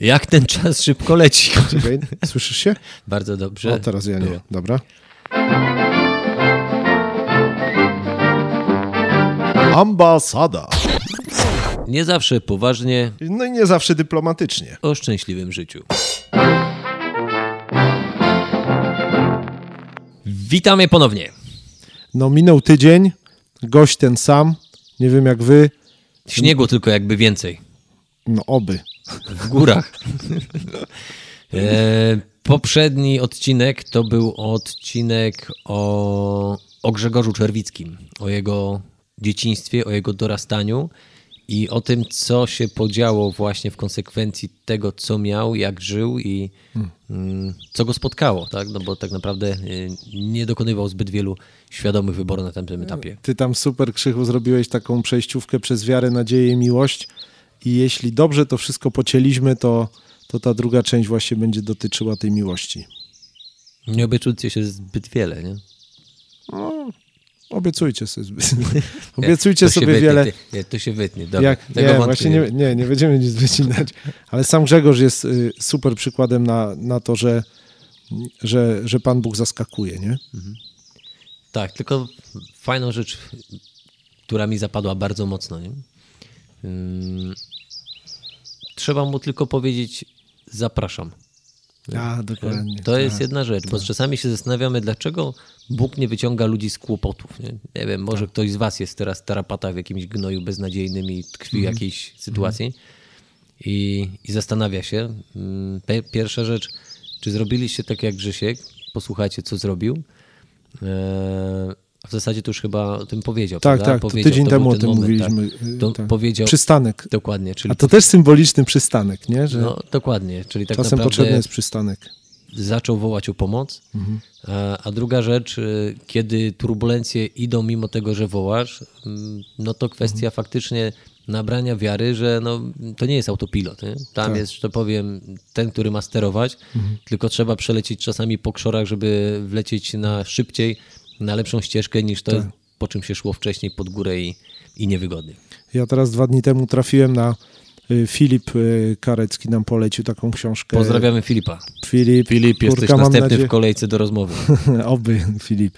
Jak ten czas szybko leci. Czekaj, słyszysz się? Bardzo dobrze. O, teraz ja nie. Dobra. Ambasada. Nie zawsze poważnie No i nie zawsze dyplomatycznie. o szczęśliwym życiu. Witamy ponownie. No minął tydzień, gość ten sam, nie wiem jak wy, Śniegu tylko jakby więcej. no oby. W górach. e, poprzedni odcinek to był odcinek o, o Grzegorzu Czerwickim, o jego dzieciństwie, o jego dorastaniu i o tym, co się podziało właśnie w konsekwencji tego, co miał, jak żył i mm, co go spotkało, tak? No bo tak naprawdę e, nie dokonywał zbyt wielu świadomych wyborów na tamtym etapie. Ty tam super krzychu zrobiłeś taką przejściówkę przez wiarę, nadzieję i miłość i jeśli dobrze to wszystko pocięliśmy, to, to ta druga część właśnie będzie dotyczyła tej miłości. Nie obiecujcie się zbyt wiele, nie? Obiecujcie sobie, zbyt- obiecujcie To sobie wytnie, wiele. ty- Nie, to się wytnie, dobra. Jak, nie, właśnie nie, nie, nie będziemy nic wycinać. Ale sam Grzegorz jest y, super przykładem na, na to, że, że, że Pan Bóg zaskakuje, nie? Tak, tylko fajną rzecz, która mi zapadła bardzo mocno. Nie? Trzeba mu tylko powiedzieć zapraszam. A, dokładnie. To jest tak. jedna rzecz, bo czasami się zastanawiamy, dlaczego Bóg nie wyciąga ludzi z kłopotów. Nie, nie wiem, może Tak. ktoś z was jest teraz tarapata w jakimś gnoju beznadziejnym i tkwi Mhm. w jakiejś sytuacji i, i zastanawia się. Pierwsza rzecz, czy zrobiliście tak jak Grzesiek? Posłuchajcie, co zrobił. Eee, A w zasadzie to już chyba o tym powiedział. Tak, prawda? tak, powiedział, tydzień temu o tym moment, mówiliśmy. Tak. y, To tak. powiedział Przystanek. dokładnie, czyli A to też symboliczny przystanek, nie? Że no, dokładnie, czyli tak czasem naprawdę potrzebny jest przystanek. zaczął wołać o pomoc. Mhm. A, a druga rzecz, y, kiedy turbulencje idą mimo tego, że wołasz, mm, no to kwestia Mhm. faktycznie nabrania wiary, że no, to nie jest autopilot. Nie? Tam Tak. jest, że to powiem, ten, który ma sterować, Mhm. tylko trzeba przelecieć czasami po krzorach, żeby wlecieć na szybciej, na lepszą ścieżkę niż to, Tak. po czym się szło wcześniej pod górę i, i niewygodnie. Ja teraz dwa dni temu trafiłem na y, Filip y, Karecki nam polecił taką książkę. Pozdrawiamy Filipa. Filip, Filip, jesteś kurka, mam następny nadzieję- w kolejce do rozmowy. Oby, Filip.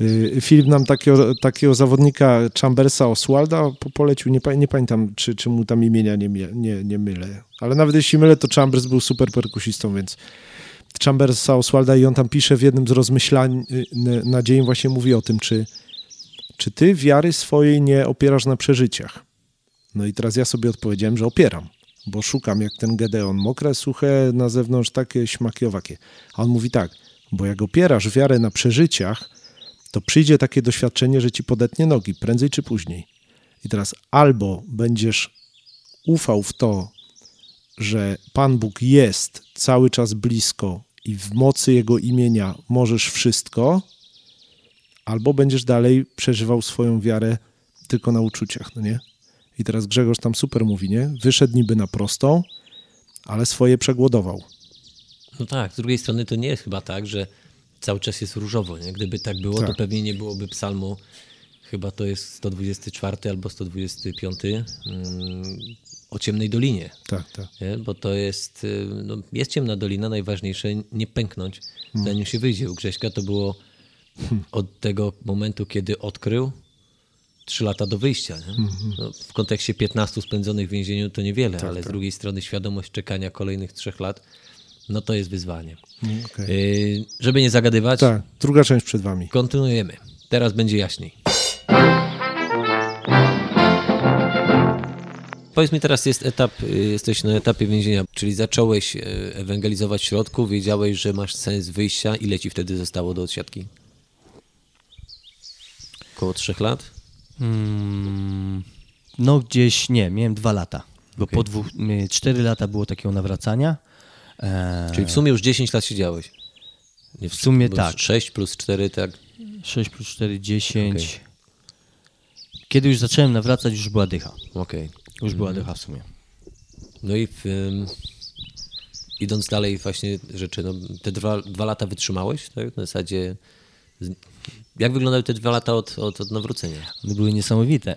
Y, Filip nam takiego, takiego zawodnika Chambersa Oswalda po- polecił. Nie, nie pamiętam, czy, czy mu tam imienia nie, nie, nie mylę. Ale nawet jeśli mylę, to Chambers był super perkusistą, więc Chambersa Oswalda i on tam pisze w jednym z rozmyślań y, n- nadziei właśnie mówi o tym, czy, czy ty wiary swojej nie opierasz na przeżyciach. No i teraz ja sobie odpowiedziałem, że opieram, bo szukam jak ten Gedeon, mokre, suche, na zewnątrz takie śmaki owakie. A on mówi tak, bo jak opierasz wiarę na przeżyciach, to przyjdzie takie doświadczenie, że ci podetnie nogi, prędzej czy później. I teraz albo będziesz ufał w to, że Pan Bóg jest cały czas blisko i w mocy Jego imienia możesz wszystko, albo będziesz dalej przeżywał swoją wiarę tylko na uczuciach, no nie? I teraz Grzegorz tam super mówi, nie? Wyszedł niby na prostą, ale swoje przegłodował. No tak, z drugiej strony to nie jest chyba tak, że cały czas jest różowo. Nie? Gdyby tak było, to Tak. pewnie nie byłoby psalmu, chyba to jest 124 albo 125 mm, o ciemnej dolinie. Tak, tak. Nie? Bo to jest, y, no, jest ciemna dolina, najważniejsze nie pęknąć, Hmm. zanim się wyjdzie. U Grześka to było od tego momentu, kiedy odkrył, trzy lata do wyjścia. Nie? Mhm. No, w kontekście 15 spędzonych w więzieniu to niewiele, ale z drugiej strony świadomość czekania kolejnych trzech lat, no to jest wyzwanie. Okej. Yy, żeby nie zagadywać, Tak, druga część przed wami. kontynuujemy. Teraz będzie jaśniej. Powiedz mi teraz jest etap, y, jesteś na etapie więzienia, czyli zacząłeś y, ewangelizować w środku, wiedziałeś, że masz sens wyjścia. Ile ci wtedy zostało do odsiadki? Około trzech lat? Mm, no gdzieś, nie, miałem dwa lata. Bo Okej. po dwóch, cztery lata było takiego nawracania. E, Czyli w sumie już 10 lat siedziałeś. Nie, W sumie bo tak. 6 plus 4, tak. 6 plus 4, 10. Okej. Kiedy już zacząłem nawracać, już była dycha. Okej. Już była dycha w sumie. No i w, ym, idąc dalej właśnie rzeczy, no, te dwa, dwa lata wytrzymałeś, tak? Na zasadzie, jak wyglądały te dwa lata od, od, od nawrócenia? One były niesamowite.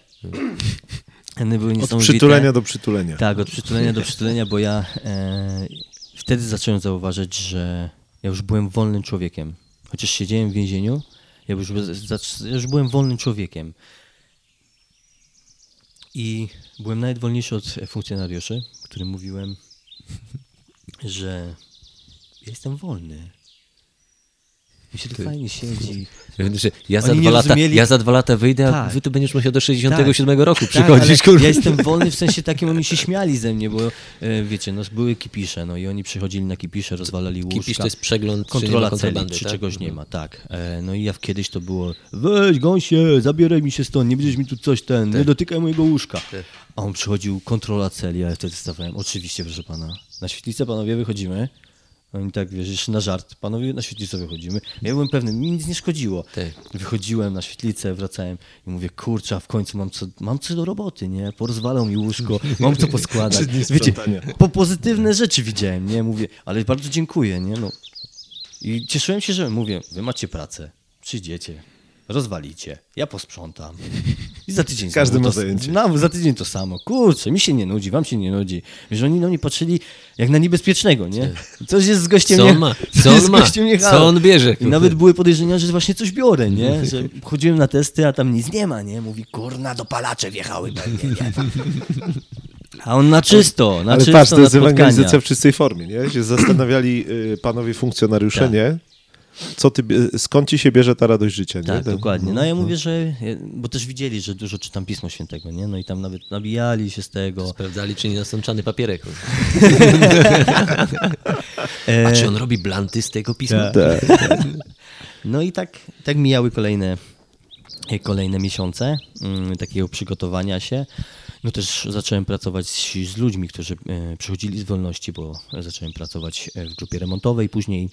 One były Od niesamowite. przytulenia do przytulenia. Tak, od przytulenia do przytulenia, bo ja e, wtedy zacząłem zauważyć, że ja już byłem wolnym człowiekiem. Chociaż siedziałem w więzieniu, ja już, ja już byłem wolnym człowiekiem. I byłem nawet wolniejszy od funkcjonariuszy, którym mówiłem, że jestem wolny. Mi się tu fajnie siedzi. Ja za, dwa lata, rozumieli- ja za dwa lata wyjdę, a Tak. wy tu będziesz musiał do 67 roku Tak, przychodzić. kurde. ja jestem wolny w sensie takim, oni się śmiali ze mnie, bo e, wiecie, no, były kipisze, no i oni przychodzili na kipisze, rozwalali łóżka. Kipisz to jest przegląd, Kontrola celi, czy tak? czegoś nie ma, tak. E, no i ja kiedyś to było, weź gąsie, zabieraj mi się stąd, nie będziesz mi tu coś ten, nie dotykaj mojego łóżka. A on przychodził, kontrola celi, a ja wtedy stawałem, oczywiście proszę pana, na świetlicę panowie wychodzimy. Oni tak, wiesz, jeszcze na żart, panowie na świetlicę wychodzimy. Ja byłem pewny, mi nic nie szkodziło. Tak. Wychodziłem na świetlicę, wracałem i mówię, kurczę, a w końcu mam co, mam co do roboty, nie? Porozwalał mi łóżko, mam co poskładać. Wiecie, po pozytywne rzeczy widziałem, nie? Mówię, ale bardzo dziękuję, nie? No. I cieszyłem się, że mówię, wy macie pracę, przyjdziecie, rozwalicie, ja posprzątam. I za tydzień Każdy ma zajęcie. No, za tydzień to samo. Kurczę, mi się nie nudzi, wam się nie nudzi. Że oni na mnie patrzyli jak na niebezpiecznego, nie? Coś jest z gościem Co nie... on ma? Co on ma? Co on bierze? I nawet były podejrzenia, że właśnie coś biorę, nie? Że chodziłem na testy, a tam nic nie ma, nie? Mówi, kurna, dopalacze wjechały pewnie, nie? A on na czysto, na Ale czysto patrz, to jest ewangelizacja w czystej formie, nie? Się zastanawiali y, panowie funkcjonariusze, Tak. nie? Co ty, skąd ci się bierze ta radość życia, nie? Tak, Ten- dokładnie. No ja mówię, że, bo też widzieli, że dużo czytam Pismo Świętego, nie? No i tam nawet nabijali się z tego. Sprawdzali, czy nie nasączany papierek. E, A czy on robi blanty z tego pisma? Tak. Tak. No i tak, tak mijały kolejne, kolejne miesiące mm, takiego przygotowania się. No też zacząłem pracować z, z ludźmi, którzy e, przychodzili z wolności, bo zacząłem pracować e, w grupie remontowej później.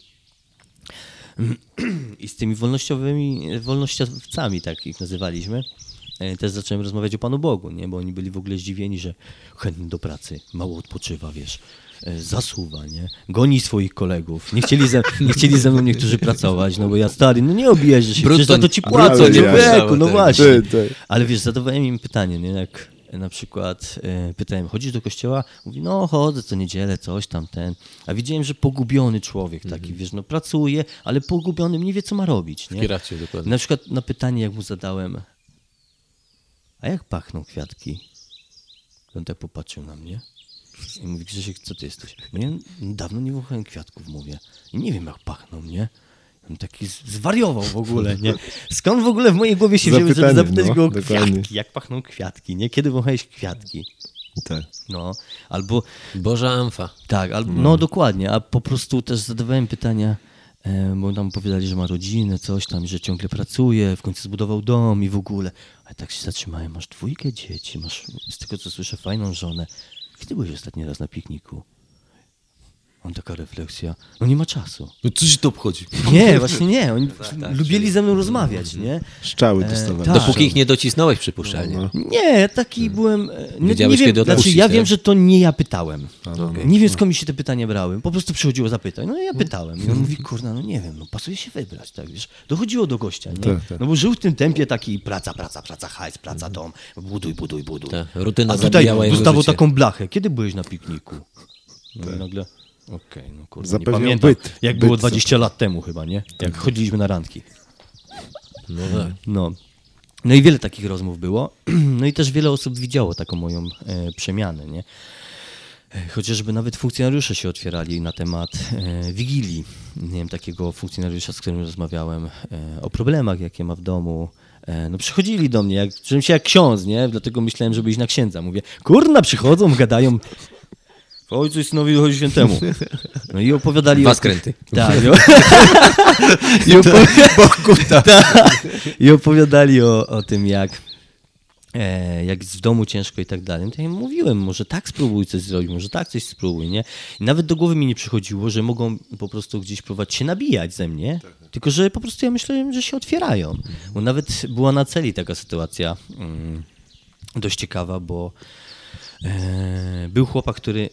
I z tymi wolnościowymi, wolnościowcami, tak ich nazywaliśmy, e, też zacząłem rozmawiać o Panu Bogu, nie? bo oni byli w ogóle zdziwieni, że chętny do pracy, mało odpoczywa, wiesz, e, zasuwa, nie? Goni swoich kolegów. Nie chcieli, ze, nie chcieli ze mną niektórzy pracować, no bo ja stary, no nie że się przecież za to ci płacą, nie nie wieku, no tak. właśnie. Ty, ty. Ale wiesz, zadawałem im pytanie, nie? Jak na przykład e, pytałem, chodzisz do kościoła? Mówi, no chodzę co niedzielę, coś tam, ten. A widziałem, że pogubiony człowiek taki, wiesz, no pracuje, ale pogubiony, nie wie co ma robić, nie? Kierowcie, dokładnie. Na przykład na pytanie, jak mu zadałem, a jak pachną kwiatki? On tak popatrzył na mnie i mówi, Grzesiek, co ty jesteś? No ja dawno nie wąchałem kwiatków, mówię. I nie wiem, jak pachną, nie? Taki zwariował w ogóle, nie? Skąd w ogóle w mojej głowie się wzięły, żeby zapytać no, go o dokładnie. kwiatki? Jak pachną kwiatki, nie? Kiedy wąchałeś kwiatki? Tak. No, albo Boża amfa. tak, albo, no dokładnie, a po prostu też zadawałem pytania, e, bo nam opowiadali, że ma rodzinę, coś tam, że ciągle pracuje, w końcu zbudował dom i w ogóle. Ale tak się zatrzymałem, masz dwójkę dzieci, masz z tego co słyszę fajną żonę. Kiedy byłeś ostatni raz na pikniku? Mam taka refleksja, no nie ma czasu. No co się to obchodzi? Nie, właśnie nie, oni tak, lubili ze mną rozmawiać, nie? Szczały E, dostawali. tak. Dopóki ich nie docisnąłeś przypuszczalnie. No, Nie, taki byłem. e, Nie, Wiedziałeś, nie wiem, kiedy znaczy, ja tak? wiem, że to nie ja pytałem. Okej. Nie wiem skąd mi się te pytania brały. Po prostu przychodziło zapytać. No i ja pytałem. I on mówi, kurna, no nie wiem, no pasuje się wybrać, tak wiesz. Dochodziło do gościa, nie? Tak, tak. No bo żył w tym tempie taki praca, praca, praca, hajs, praca, dom, buduj, buduj, buduj. Tak, rutyna A tutaj dostawał taką blachę. Kiedy byłeś na pikniku? No i nagle, okej, no kurwa, nie pamiętam. byt. Jak Byt było zapewniał. 20 lat temu chyba, nie? Jak chodziliśmy na randki. No tak. No. No i wiele takich rozmów było. No i też wiele osób widziało taką moją e, przemianę, nie? E, Chociażby nawet funkcjonariusze się otwierali na temat e, Wigilii. Nie wiem, takiego funkcjonariusza, z którym rozmawiałem e, o problemach, jakie ma w domu. E, no przychodzili do mnie, jak, czułem się jak ksiądz, nie? Dlatego myślałem, żeby iść na księdza. Mówię, kurna, przychodzą, gadają. Ojcu i synowi Duchowi Świętemu. No i opowiadali... Dwa o- skręty. Tak. I, o... I, opowi... tak. I opowiadali o, o tym, jak, e, jak w domu ciężko i tak dalej. No to ja im mówiłem, może tak spróbuj coś zrobić, może tak coś spróbuj, nie? I nawet do głowy mi nie przychodziło, że mogą po prostu gdzieś próbować się nabijać ze mnie, tylko że po prostu ja myślałem, że się otwierają. Bo nawet była na celi taka sytuacja mm, dość ciekawa, bo e, był chłopak, który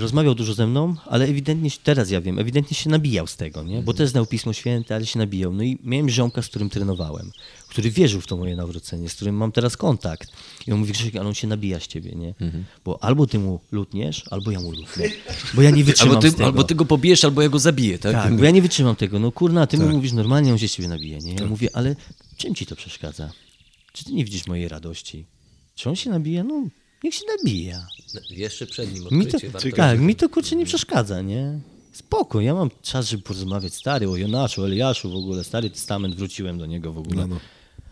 rozmawiał dużo ze mną, ale ewidentnie, teraz ja wiem, ewidentnie się nabijał z tego, nie? Bo też znał Pismo Święte, ale się nabijał. No i miałem ziomka, z którym trenowałem, który wierzył w to moje nawrócenie, z którym mam teraz kontakt. I on mówi, Krzysiek, ale on się nabija z ciebie, nie? Bo albo ty mu lutniesz, albo ja mu lutnę. Bo ja nie wytrzymam Albo ty, albo ty go pobijesz, albo ja go zabiję, tak? Tak, bo ja nie wytrzymam tego. No kurna, ty mu mówisz normalnie, on się z ciebie nabije, nie? Ja mówię, ale czym ci to przeszkadza? Czy ty nie widzisz mojej radości? Czy on się nabija? No, niech się nabija. Jeszcze przed nim Mi to, tak, mi to kurczę nie przeszkadza, nie? Spoko, ja mam czas, żeby porozmawiać stary o Jonaszu, o Eliaszu w ogóle, Stary Testament, wróciłem do niego w ogóle.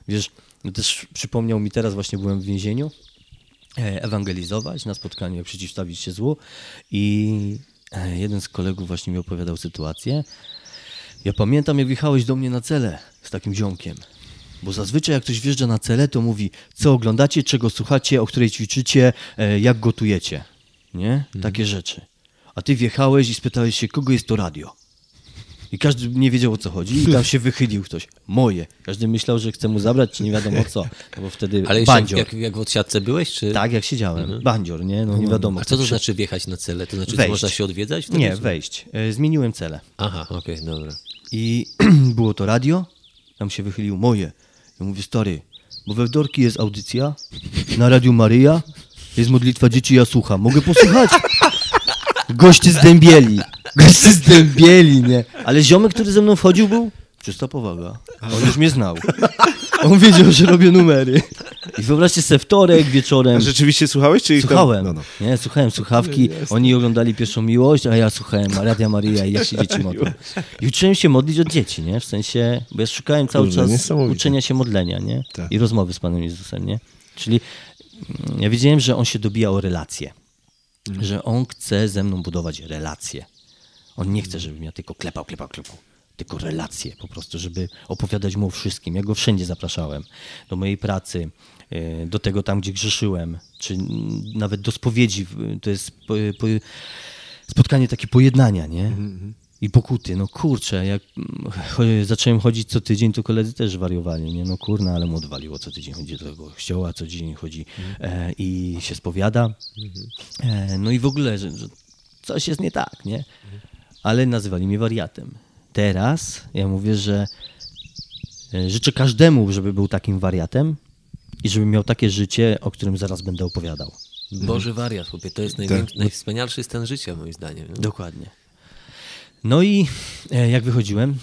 Wiesz, no też przypomniał mi teraz, właśnie byłem w więzieniu, e, ewangelizować na spotkaniu, przeciwstawić się złu i e, jeden z kolegów właśnie mi opowiadał sytuację. Ja pamiętam, jak wjechałeś do mnie na celę z takim ziomkiem. Bo zazwyczaj jak ktoś wjeżdża na celę, to mówi, co oglądacie, czego słuchacie, o której ćwiczycie, e, jak gotujecie. Nie? Takie rzeczy. A ty wjechałeś i spytałeś się, kogo jest to radio? I każdy nie wiedział o co chodzi i tam się wychylił ktoś. Moje. Każdy myślał, że chce mu zabrać, czy nie wiadomo co. No bo wtedy Ale bandzior. jak, jak w odsiadce byłeś, czy... Tak, jak siedziałem. Bandzior, nie? No nie wiadomo. A co to znaczy wjechać na cele? To znaczy, że Wejść. można się odwiedzać? Nie, czy- wejść. E, Zmieniłem cele. Aha, okej, dobra. I było to radio, tam się wychylił moje. Ja mówię, stary, bo we wtorki jest audycja, na Radiu Maryja jest modlitwa dzieci, ja słucham. Mogę posłuchać? Goście zdębieli. Goście zdębieli, nie? Ale ziomek, który ze mną wchodził był czysta powaga. On już mnie znał. On wiedział, że robię numery. I wyobraźcie sobie wtorek wieczorem. A rzeczywiście słuchałeś? Czy ich tam- Słuchałem. No, no. Nie, słuchałem słuchawki. Oni oglądali pierwszą miłość, a ja słuchałem Radia Maryja i jak się dzieci modlą. I uczyłem się modlić od dzieci, nie? W sensie, bo ja szukałem cały Kurde, czas uczenia się modlenia, nie? Tak. I rozmowy z Panem Jezusem, nie? Czyli mm, ja wiedziałem, że on się dobija o relacje. Mhm. Że on chce ze mną budować relacje. On nie chce, żebym ja tylko klepał, klepał, klepał. Tylko relacje po prostu, żeby opowiadać mu o wszystkim. Ja go wszędzie zapraszałem. Do mojej pracy, do tego tam, gdzie grzeszyłem, czy nawet do spowiedzi. To jest po, po, spotkanie takie pojednania, nie? I pokuty. No kurczę, jak zacząłem chodzić co tydzień, to koledzy też wariowali, nie? No kurna, ale mu odwaliło. Co tydzień chodzi do tego kościoła, co tydzień chodzi e, i się spowiada. E, no i w ogóle, że, że coś jest nie tak, nie? Ale nazywali mnie wariatem. Teraz ja mówię, że e, życzę każdemu, żeby był takim wariatem i żeby miał takie życie, o którym zaraz będę opowiadał. Boży wariat, chłopie, to jest największy, najwspanialszy stan życia, moim zdaniem. nie? Dokładnie. No i e, jak wychodziłem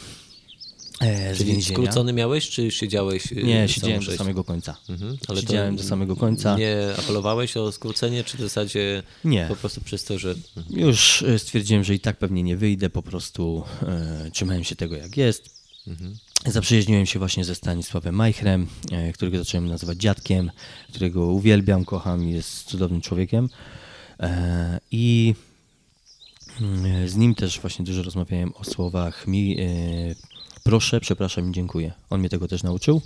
e, z Czyli więzienia... skrócony miałeś, czy siedziałeś? y, Nie, siedziałem do samego końca. Mhm, ale Siedziałem do samego końca. Nie apelowałeś o skrócenie, czy w zasadzie Nie. po prostu przez to, że... Już e, stwierdziłem, że i tak pewnie nie wyjdę, po prostu e, trzymałem się tego jak jest. Zaprzyjaźniłem się właśnie ze Stanisławem Majchrem, e, którego zacząłem nazywać dziadkiem, którego uwielbiam, kocham i jest cudownym człowiekiem. E, I mm, z nim też właśnie dużo rozmawiałem o słowach mi, e, proszę, przepraszam i dziękuję. On mnie tego też nauczył.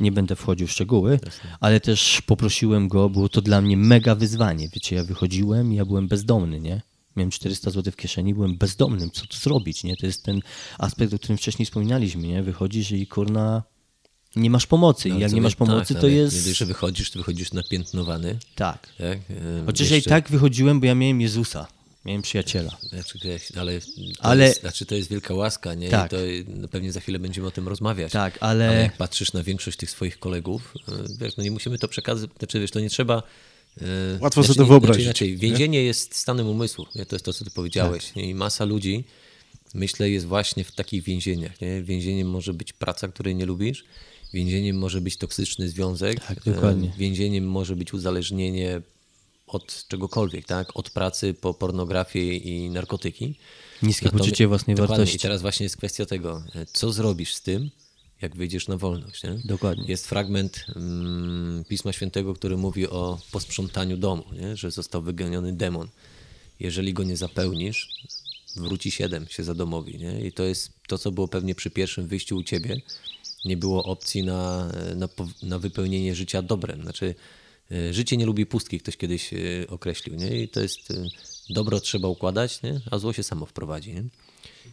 Nie będę wchodził w szczegóły, ale też poprosiłem go, było to dla mnie mega wyzwanie. Wiecie, ja wychodziłem i ja byłem bezdomny, nie? Miałem 400 zł w kieszeni, byłem bezdomnym. Co tu zrobić, nie? To jest ten aspekt, o którym wcześniej wspominaliśmy, nie? Wychodzisz i kurna, nie masz pomocy. I jak nie masz pomocy, tak, to jest... Nie dość, że wychodzisz, to wychodzisz napiętnowany. Tak. Tak? Chociaż ja i tak wychodziłem, bo ja miałem Jezusa. Miałem przyjaciela. Znaczy, ale, to Ale- Jest, znaczy, to jest wielka łaska, nie? Tak. I to no, pewnie za chwilę będziemy o tym rozmawiać. Tak, ale- ale jak patrzysz na większość tych swoich kolegów, y, wiesz, no nie musimy to przekazać, znaczy, wiesz, to nie trzeba... y, Łatwo sobie znaczy, to nie- wyobrazić, Znaczy, inaczej, więzienie jest stanem umysłu, nie? to jest to, co ty powiedziałeś. Tak. Nie? I masa ludzi, myślę, jest właśnie w takich więzieniach. Nie? Więzieniem może być praca, której nie lubisz, więzieniem może być toksyczny związek, Tak, dokładnie. więzieniem może być uzależnienie od czegokolwiek, tak? Od pracy po pornografię i narkotyki. Niskie Natomiast- poczucie własnej wartości. I teraz właśnie jest kwestia tego, e, co zrobisz z tym, jak wyjdziesz na wolność. Nie? Dokładnie. Jest fragment mm, Pisma Świętego, który mówi o posprzątaniu domu, nie? że został wygoniony demon. Jeżeli go nie zapełnisz, wróci siedem się za domowi. Nie? I to jest to, co było pewnie przy pierwszym wyjściu u ciebie. Nie było opcji na, na, na wypełnienie życia dobrem. Znaczy, e, życie nie lubi pustki, ktoś kiedyś e, określił. Nie? I to jest e, dobro trzeba układać, nie? a zło się samo wprowadzi. Nie?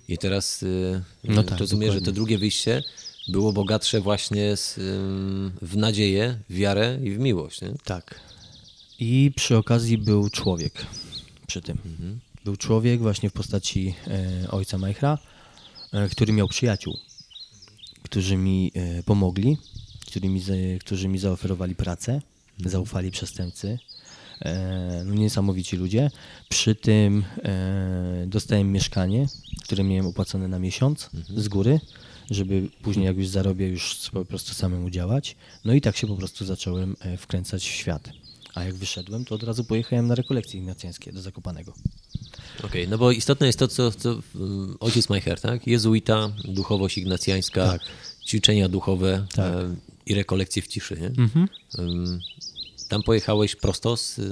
I teraz No tak, rozumiem, że to drugie wyjście było bogatsze właśnie z, w nadzieję, w wiarę i w miłość. Nie? Tak. I przy okazji był człowiek przy tym. Był człowiek właśnie w postaci e, ojca Majchra, e, który miał przyjaciół, którzy mi e, pomogli, którzy mi, którzy mi zaoferowali pracę, zaufali przestępcy. E, no niesamowici ludzie. Przy tym e, dostałem mieszkanie, które miałem opłacone na miesiąc z góry, żeby później jak już zarobię, już po prostu samemu działać. No i tak się po prostu zacząłem e, wkręcać w świat. A jak wyszedłem, to od razu pojechałem na rekolekcje ignacjańskie do Zakopanego. Okej, no bo istotne jest to, co, co um, ojciec Majcher, tak? Jezuita, duchowość ignacjańska, Tak. ćwiczenia duchowe Tak. em, i rekolekcje w ciszy, nie? Mhm. Tam pojechałeś prosto z y,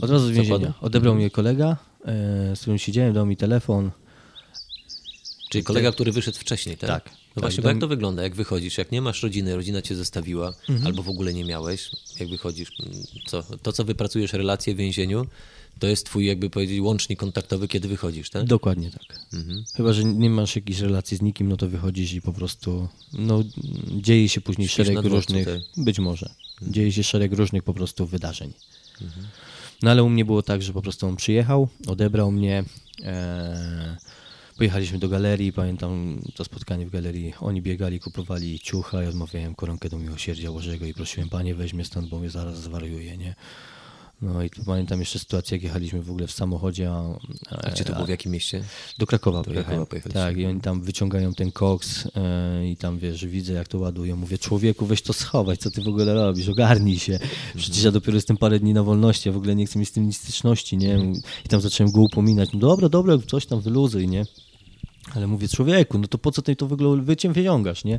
Od razu z zakładu? więzienia. Odebrał mnie kolega, e, z którym siedziałem, dał mi telefon. Czyli kolega, który wyszedł wcześniej, tak? Tak. No Tak, właśnie, bo jak to wygląda, jak wychodzisz, jak nie masz rodziny, rodzina cię zostawiła, Mhm. albo w ogóle nie miałeś, jak wychodzisz, mm, co, to co wypracujesz relacje w więzieniu, to jest twój, jakby powiedzieć, łącznik kontaktowy, kiedy wychodzisz, tak? Dokładnie tak. Mhm. Chyba, że nie masz jakiejś relacji z nikim, no to wychodzisz i po prostu no, dzieje się później Śpisz szereg dworcu, różnych, tak. być może, dzieje się szereg różnych po prostu wydarzeń. Mhm. No ale u mnie było tak, że po prostu on przyjechał, odebrał mnie, e, pojechaliśmy do galerii, pamiętam to spotkanie w galerii, oni biegali, kupowali ciucha, ja odmawiałem koronkę do miłosierdzia Bożego i prosiłem, Panie weź mnie stąd, bo mnie zaraz zwariuje, nie? No i pamiętam jeszcze sytuację, jak jechaliśmy w ogóle w samochodzie, a, A gdzie to było, w jakim mieście? do Krakowa Do. Krakowa. Tak, i oni tam wyciągają ten koks e, i tam wiesz, widzę jak to ładują. Mówię, człowieku, weź to schować, co ty w ogóle robisz, ogarnij się. Przecież ja dopiero jestem parę dni na wolności, ja w ogóle nie chcę mieć z tym nic styczności, nie? I tam zacząłem go upominać, no dobra, dobra, coś tam wyluzuj, nie? Ale mówię, człowieku, no to po co ty to w ogóle wyciem wyciągasz, nie?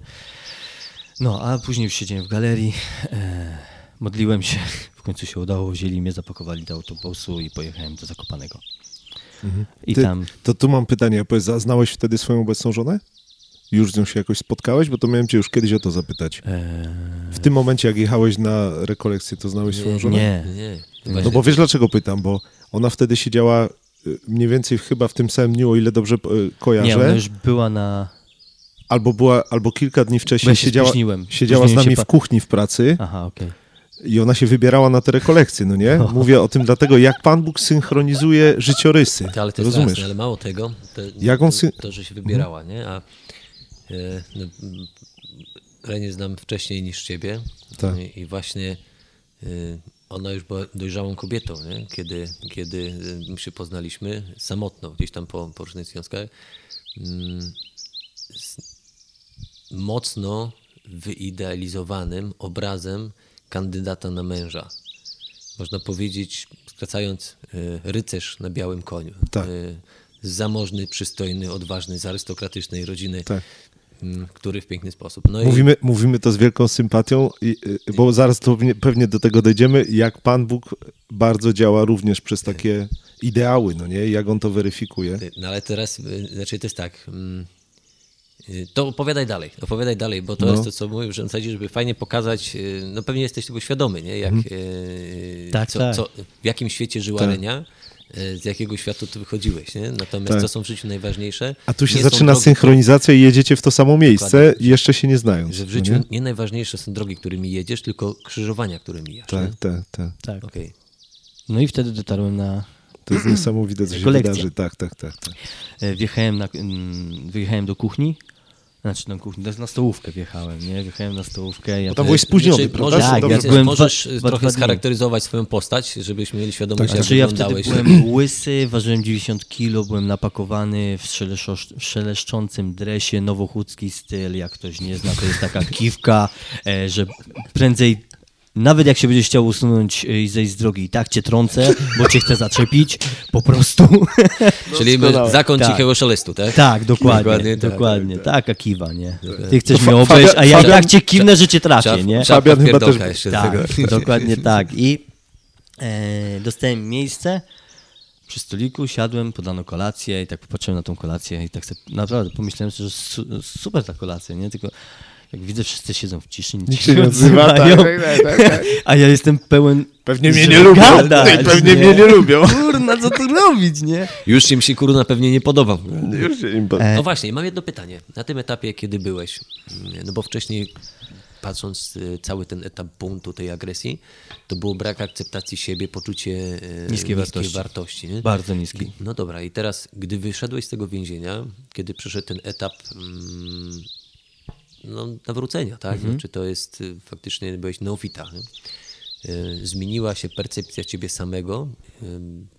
No, a później już siedziałem w galerii, e, modliłem się, w końcu się udało, wzięli mnie, zapakowali do autobusu i pojechałem do Zakopanego. I Ty, tam... To tu mam pytanie, powiedz, a znałeś wtedy swoją obecną żonę? Już z nią się jakoś spotkałeś? Bo to miałem cię już kiedyś o to zapytać. E, W tym momencie, jak jechałeś na rekolekcję, to znałeś swoją żonę? nie, Nie. No bo wiesz dlaczego pytam, bo ona wtedy siedziała mniej więcej chyba w tym samym dniu, o ile dobrze y, kojarzę, Nie, ona już była na. albo była, albo kilka dni wcześniej ja się siedziała, spóźniłem. siedziała z nami się w kuchni w pracy Aha, okej. i ona się wybierała na te rekolekcje, no nie? Mówię o tym dlatego, jak Pan Bóg synchronizuje życiorysy. Ale to jest Rozumiesz? jasne, ale mało tego, to, Jak on to, sy- to, że się wybierała, nie? A e, no, Renię znam wcześniej niż ciebie Tak. I, i właśnie e, ona już była dojrzałą kobietą, nie? Kiedy, kiedy my się poznaliśmy samotną, gdzieś tam po, po różnych związkach. Mm, mocno wyidealizowanym obrazem kandydata na męża. Można powiedzieć, skracając, e, rycerz na białym koniu. Tak. E, Zamożny, przystojny, odważny, z arystokratycznej rodziny, Tak. M, który w piękny sposób. No Mówimy, mówimy to z wielką sympatią, i, y, bo zaraz to pewnie- do tego dojdziemy, jak Pan Bóg bardzo działa również przez takie ideały, no nie? Jak On to weryfikuje. i, no ale teraz, y, znaczy to jest tak, mm, y, to opowiadaj dalej, opowiadaj dalej, bo to No. jest to, co mówię, że w zasadzie, żeby fajnie pokazać, y, no pewnie jesteś tego świadomy, nie? Jak, y, Tak, co, tak. Co, w jakim świecie żyła Tak. Renia, y, z jakiego światu ty wychodziłeś, nie? Natomiast Tak. co są w życiu najważniejsze. A tu się zaczyna drogi, synchronizacja i jedziecie w to samo miejsce, Dokładnie. jeszcze się nie znając. Że w no życiu nie? nie? najważniejsze są drogi, którymi jedziesz, tylko krzyżowania, które mijasz. Tak, nie? tak, tak. Tak. Okej. No i wtedy dotarłem na. To jest niesamowite, co się wydarzy. Tak, tak, tak. tak. e, Wjechałem, na, mm, wyjechałem do kuchni. Znaczy na kuchni, na stołówkę wjechałem, nie? Wjechałem na stołówkę. Ja Bo tam byłeś spóźniony, Znaczy, prawda? możesz, Tak, ja możesz, byłem możesz dwa- trochę dwa scharakteryzować swoją postać, żebyśmy mieli świadomość, jak Znaczy ja wtedy byłem łysy, ważyłem 90 kilo, byłem napakowany w szeleszczącym dresie, nowochódzki styl, jak ktoś nie zna, to jest taka kiwka, e, że prędzej, nawet jak się będziesz chciał usunąć e, i zejść z drogi, i tak cię trącę, bo cię chcę zaczepić, po prostu. Czyli zakon Tak. cichego szelestu, tak? tak, dokładnie, Dokładnie dokładnie, tak, taka kiwa, nie? Ty chcesz To mnie obejść, a ja Fabian- jak cię kiwnę, że cię trafię, nie? trzeba Fabian chyba też- jeszcze Tak, dokładnie tak. I e, dostałem miejsce przy stoliku, siadłem, podano kolację i tak popatrzyłem na tą kolację i tak sobie, naprawdę pomyślałem sobie, że su, super ta kolacja, nie? Tylko jak widzę, wszyscy siedzą w ciszy, nic się nie odzywa, tak, tak, tak, tak. a ja jestem pełen Pewnie mnie nie lubią. gadać, Pewnie mnie nie lubią. Kurna, co tu robić, nie? Już im się kurna pewnie nie podoba. Już się im E, No właśnie, mam jedno pytanie. Na tym etapie, kiedy byłeś, no bo wcześniej patrząc y, cały ten etap buntu, tej agresji, to było brak akceptacji siebie, poczucie y, Niskiej wartości. wartości nie? Bardzo niski. No dobra, i teraz, gdy wyszedłeś z tego więzienia, kiedy przyszedł ten etap mm, no, nawrócenia, tak? Mhm. Czy to jest y, faktycznie byłeś neofita, nie? Y, Zmieniła się percepcja ciebie samego,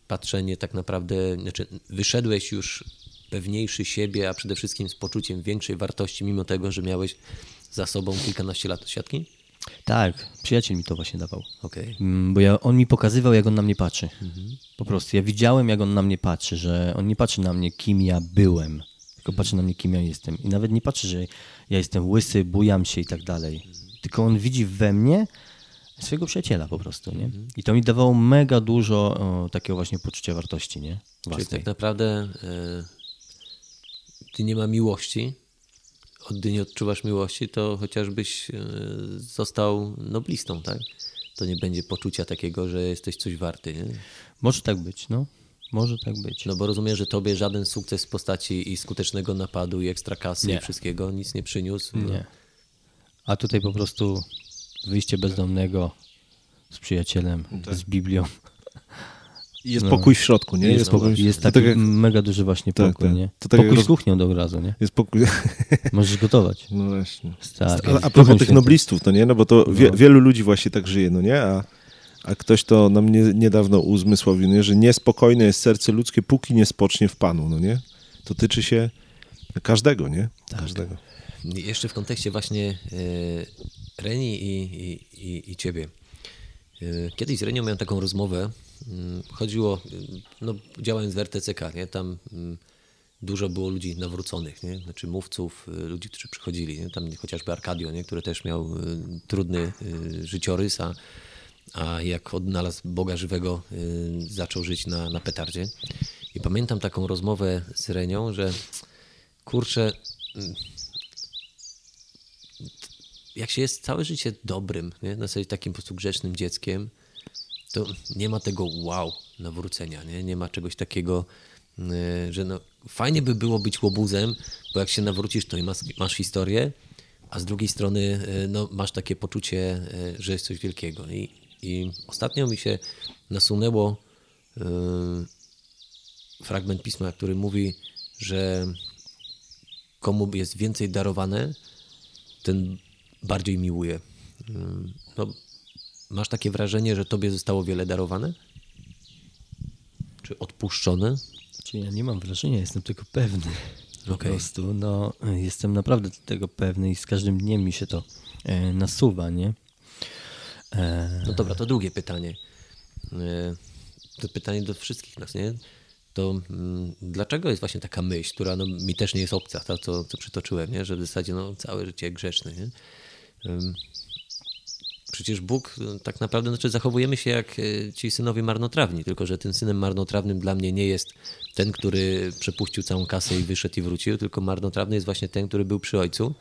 patrzenie tak naprawdę, znaczy wyszedłeś już pewniejszy siebie, a przede wszystkim z poczuciem większej wartości, mimo tego, że miałeś za sobą kilkanaście lat siatki? Tak, przyjaciel mi to właśnie dawał. Okej. Mm, Bo ja, on mi pokazywał, jak on na mnie patrzy. Po prostu. Ja widziałem, jak on na mnie patrzy, że on nie patrzy na mnie, kim ja byłem, tylko patrzy na mnie, kim ja jestem. I nawet nie patrzy, że ja jestem łysy, bujam się i tak dalej. Tylko on widzi we mnie swojego przyjaciela po prostu, nie? I to mi dawało mega dużo o, takiego właśnie poczucia wartości, nie? Czyli tak naprawdę y, ty nie ma miłości, od gdy nie odczuwasz miłości, to chociażbyś y, został noblistą, tak? To nie będzie poczucia takiego, że jesteś coś warty, nie? Może tak być, no. Może tak być. No bo rozumiem, że tobie żaden sukces w postaci i skutecznego napadu, i ekstrakasy, Nie. i wszystkiego nic nie przyniósł. No. Nie. A tutaj po prostu wyjście bezdomnego z przyjacielem, z Biblią. I jest pokój w środku, nie? Jest Jest, no pokój. Jest to taki tak jak, mega duży właśnie Tak, pokój, tak. nie? To tak jak pokój roz- z kuchnią do razu, nie? jest pokój. Możesz gotować. No właśnie. Tak. A, a propos tych noblistów, no nie? No bo to wie, wielu ludzi właśnie tak żyje, no nie? A, a ktoś to nam nie, niedawno uzmysłowił, nie? że niespokojne jest serce ludzkie, póki nie spocznie w Panu, no nie? To tyczy się każdego, nie? Każdego. I Jeszcze w kontekście właśnie e, Reni i, i, i, i ciebie. E, Kiedyś z Renią miałem taką rozmowę. Mm, Chodziło, y, no, działając w RTCK, nie? tam mm, dużo było ludzi nawróconych, nie? znaczy mówców, ludzi, którzy przychodzili. Nie? Tam chociażby Arkadio, nie? który też miał trudny życiorys, a, a jak odnalazł Boga żywego, y, zaczął żyć na, na petardzie. I pamiętam taką rozmowę z Renią, że kurczę, jak się jest całe życie dobrym, nie? na zasadzie takim po prostu grzecznym dzieckiem, to nie ma tego wow nawrócenia, nie, nie ma czegoś takiego, y, że no, fajnie by było być łobuzem, bo jak się nawrócisz, to i masz, masz historię, a z drugiej strony y, no, masz takie poczucie, że jest coś wielkiego. I, i ostatnio mi się nasunęło y, fragment pisma, który mówi, że komu jest więcej darowane, ten bardziej miłuje. Ym, No, masz takie wrażenie, że tobie zostało wiele darowane? Czy odpuszczone? Czyli ja nie mam wrażenia, jestem tego pewny. Po prostu, no, jestem naprawdę tego pewny i z każdym dniem mi się to e, nasuwa, nie? E, No dobra, to drugie pytanie. E, To pytanie do wszystkich nas, nie? To mm, dlaczego jest właśnie taka myśl, która no, mi też nie jest obca, to co, co przytoczyłem, nie? że w zasadzie no, całe życie grzeczny. Nie? Przecież Bóg y, tak naprawdę, znaczy zachowujemy się jak y, ci synowie marnotrawni, tylko że tym synem marnotrawnym dla mnie nie jest ten, który przepuścił całą kasę i wyszedł i wrócił, tylko marnotrawny jest właśnie ten, który był przy ojcu,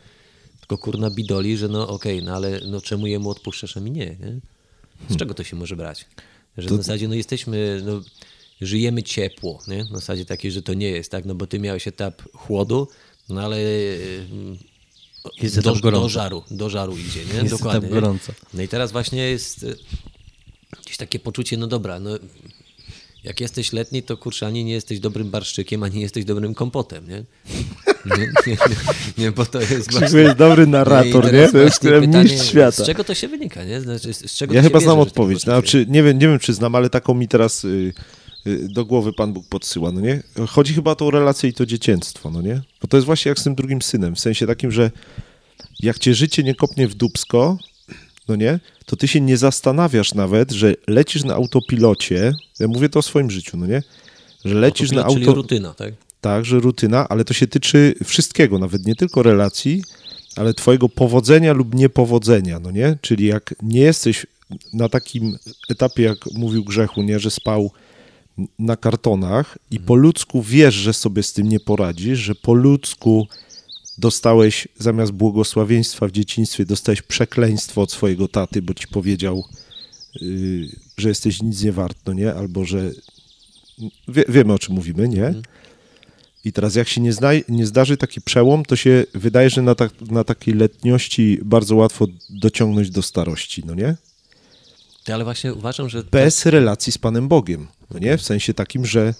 tylko kurna bidoli, że no okej, no ale no czemu jemu odpuszczasz, a mi nie, nie? Z czego to się może brać? Że w zasadzie no jesteśmy, no, żyjemy ciepło, nie? Na zasadzie takiej, że to nie jest, tak? No bo ty miałeś etap chłodu, no ale y, Jest do, do żaru, do żaru idzie, nie? Jest Dokładnie. etap gorąco. No i teraz właśnie jest gdzieś takie poczucie, no dobra, no jak jesteś letni, to kurczę, ani nie jesteś dobrym barszczykiem, ani nie jesteś dobrym kompotem, nie? Nie, nie, nie, bo to jest właśnie... jest dobry narrator, nie? To jest pytanie, mistrz świata. Z czego to się wynika, nie? Znaczy, z czego Ja chyba bierze, znam odpowiedź. poczucie? Znaczy, nie, wiem, nie wiem, czy znam, ale taką mi teraz y, y, do głowy Pan Bóg podsyła, no nie? Chodzi chyba o tą relację i to dzieciństwo, no nie? Bo to jest właśnie jak z tym drugim synem, w sensie takim, że jak cię życie nie kopnie w dubsko, no nie? To ty się nie zastanawiasz nawet, że lecisz na autopilocie, ja mówię to o swoim życiu, no nie? Że lecisz na Autopilot, czyli auto... rutyna, tak? Tak, że rutyna, ale to się tyczy wszystkiego, nawet nie tylko relacji, ale twojego powodzenia lub niepowodzenia, no nie? Czyli jak nie jesteś na takim etapie, jak mówił Grzechu, nie, że spał na kartonach i po ludzku wiesz, że sobie z tym nie poradzisz, że po ludzku dostałeś zamiast błogosławieństwa w dzieciństwie, dostałeś przekleństwo od swojego taty, bo ci powiedział, yy, że jesteś nic nie wart, no nie? Albo że wie, wiemy o czym mówimy, nie? I teraz jak się nie, zna, nie zdarzy taki przełom, to się wydaje, że na, tak, na takiej letniości bardzo łatwo dociągnąć do starości, no nie? Ale właśnie uważam, że... Bez relacji z Panem Bogiem, no nie? W sensie takim, że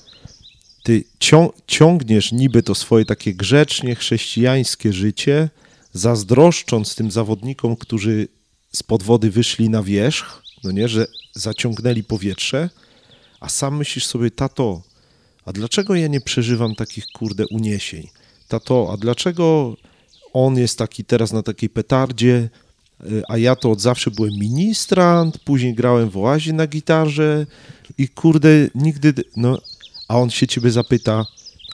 ty cią ciągniesz niby to swoje takie grzecznie chrześcijańskie życie, zazdroszcząc tym zawodnikom, którzy z pod wody wyszli na wierzch, no nie, że zaciągnęli powietrze, a sam myślisz sobie, tato, a dlaczego ja nie przeżywam takich, kurde, uniesień? Tato, a dlaczego on jest taki teraz na takiej petardzie, y, a ja to od zawsze byłem ministrant, później grałem w oazie na gitarze i kurde, nigdy, no, a on się ciebie zapyta,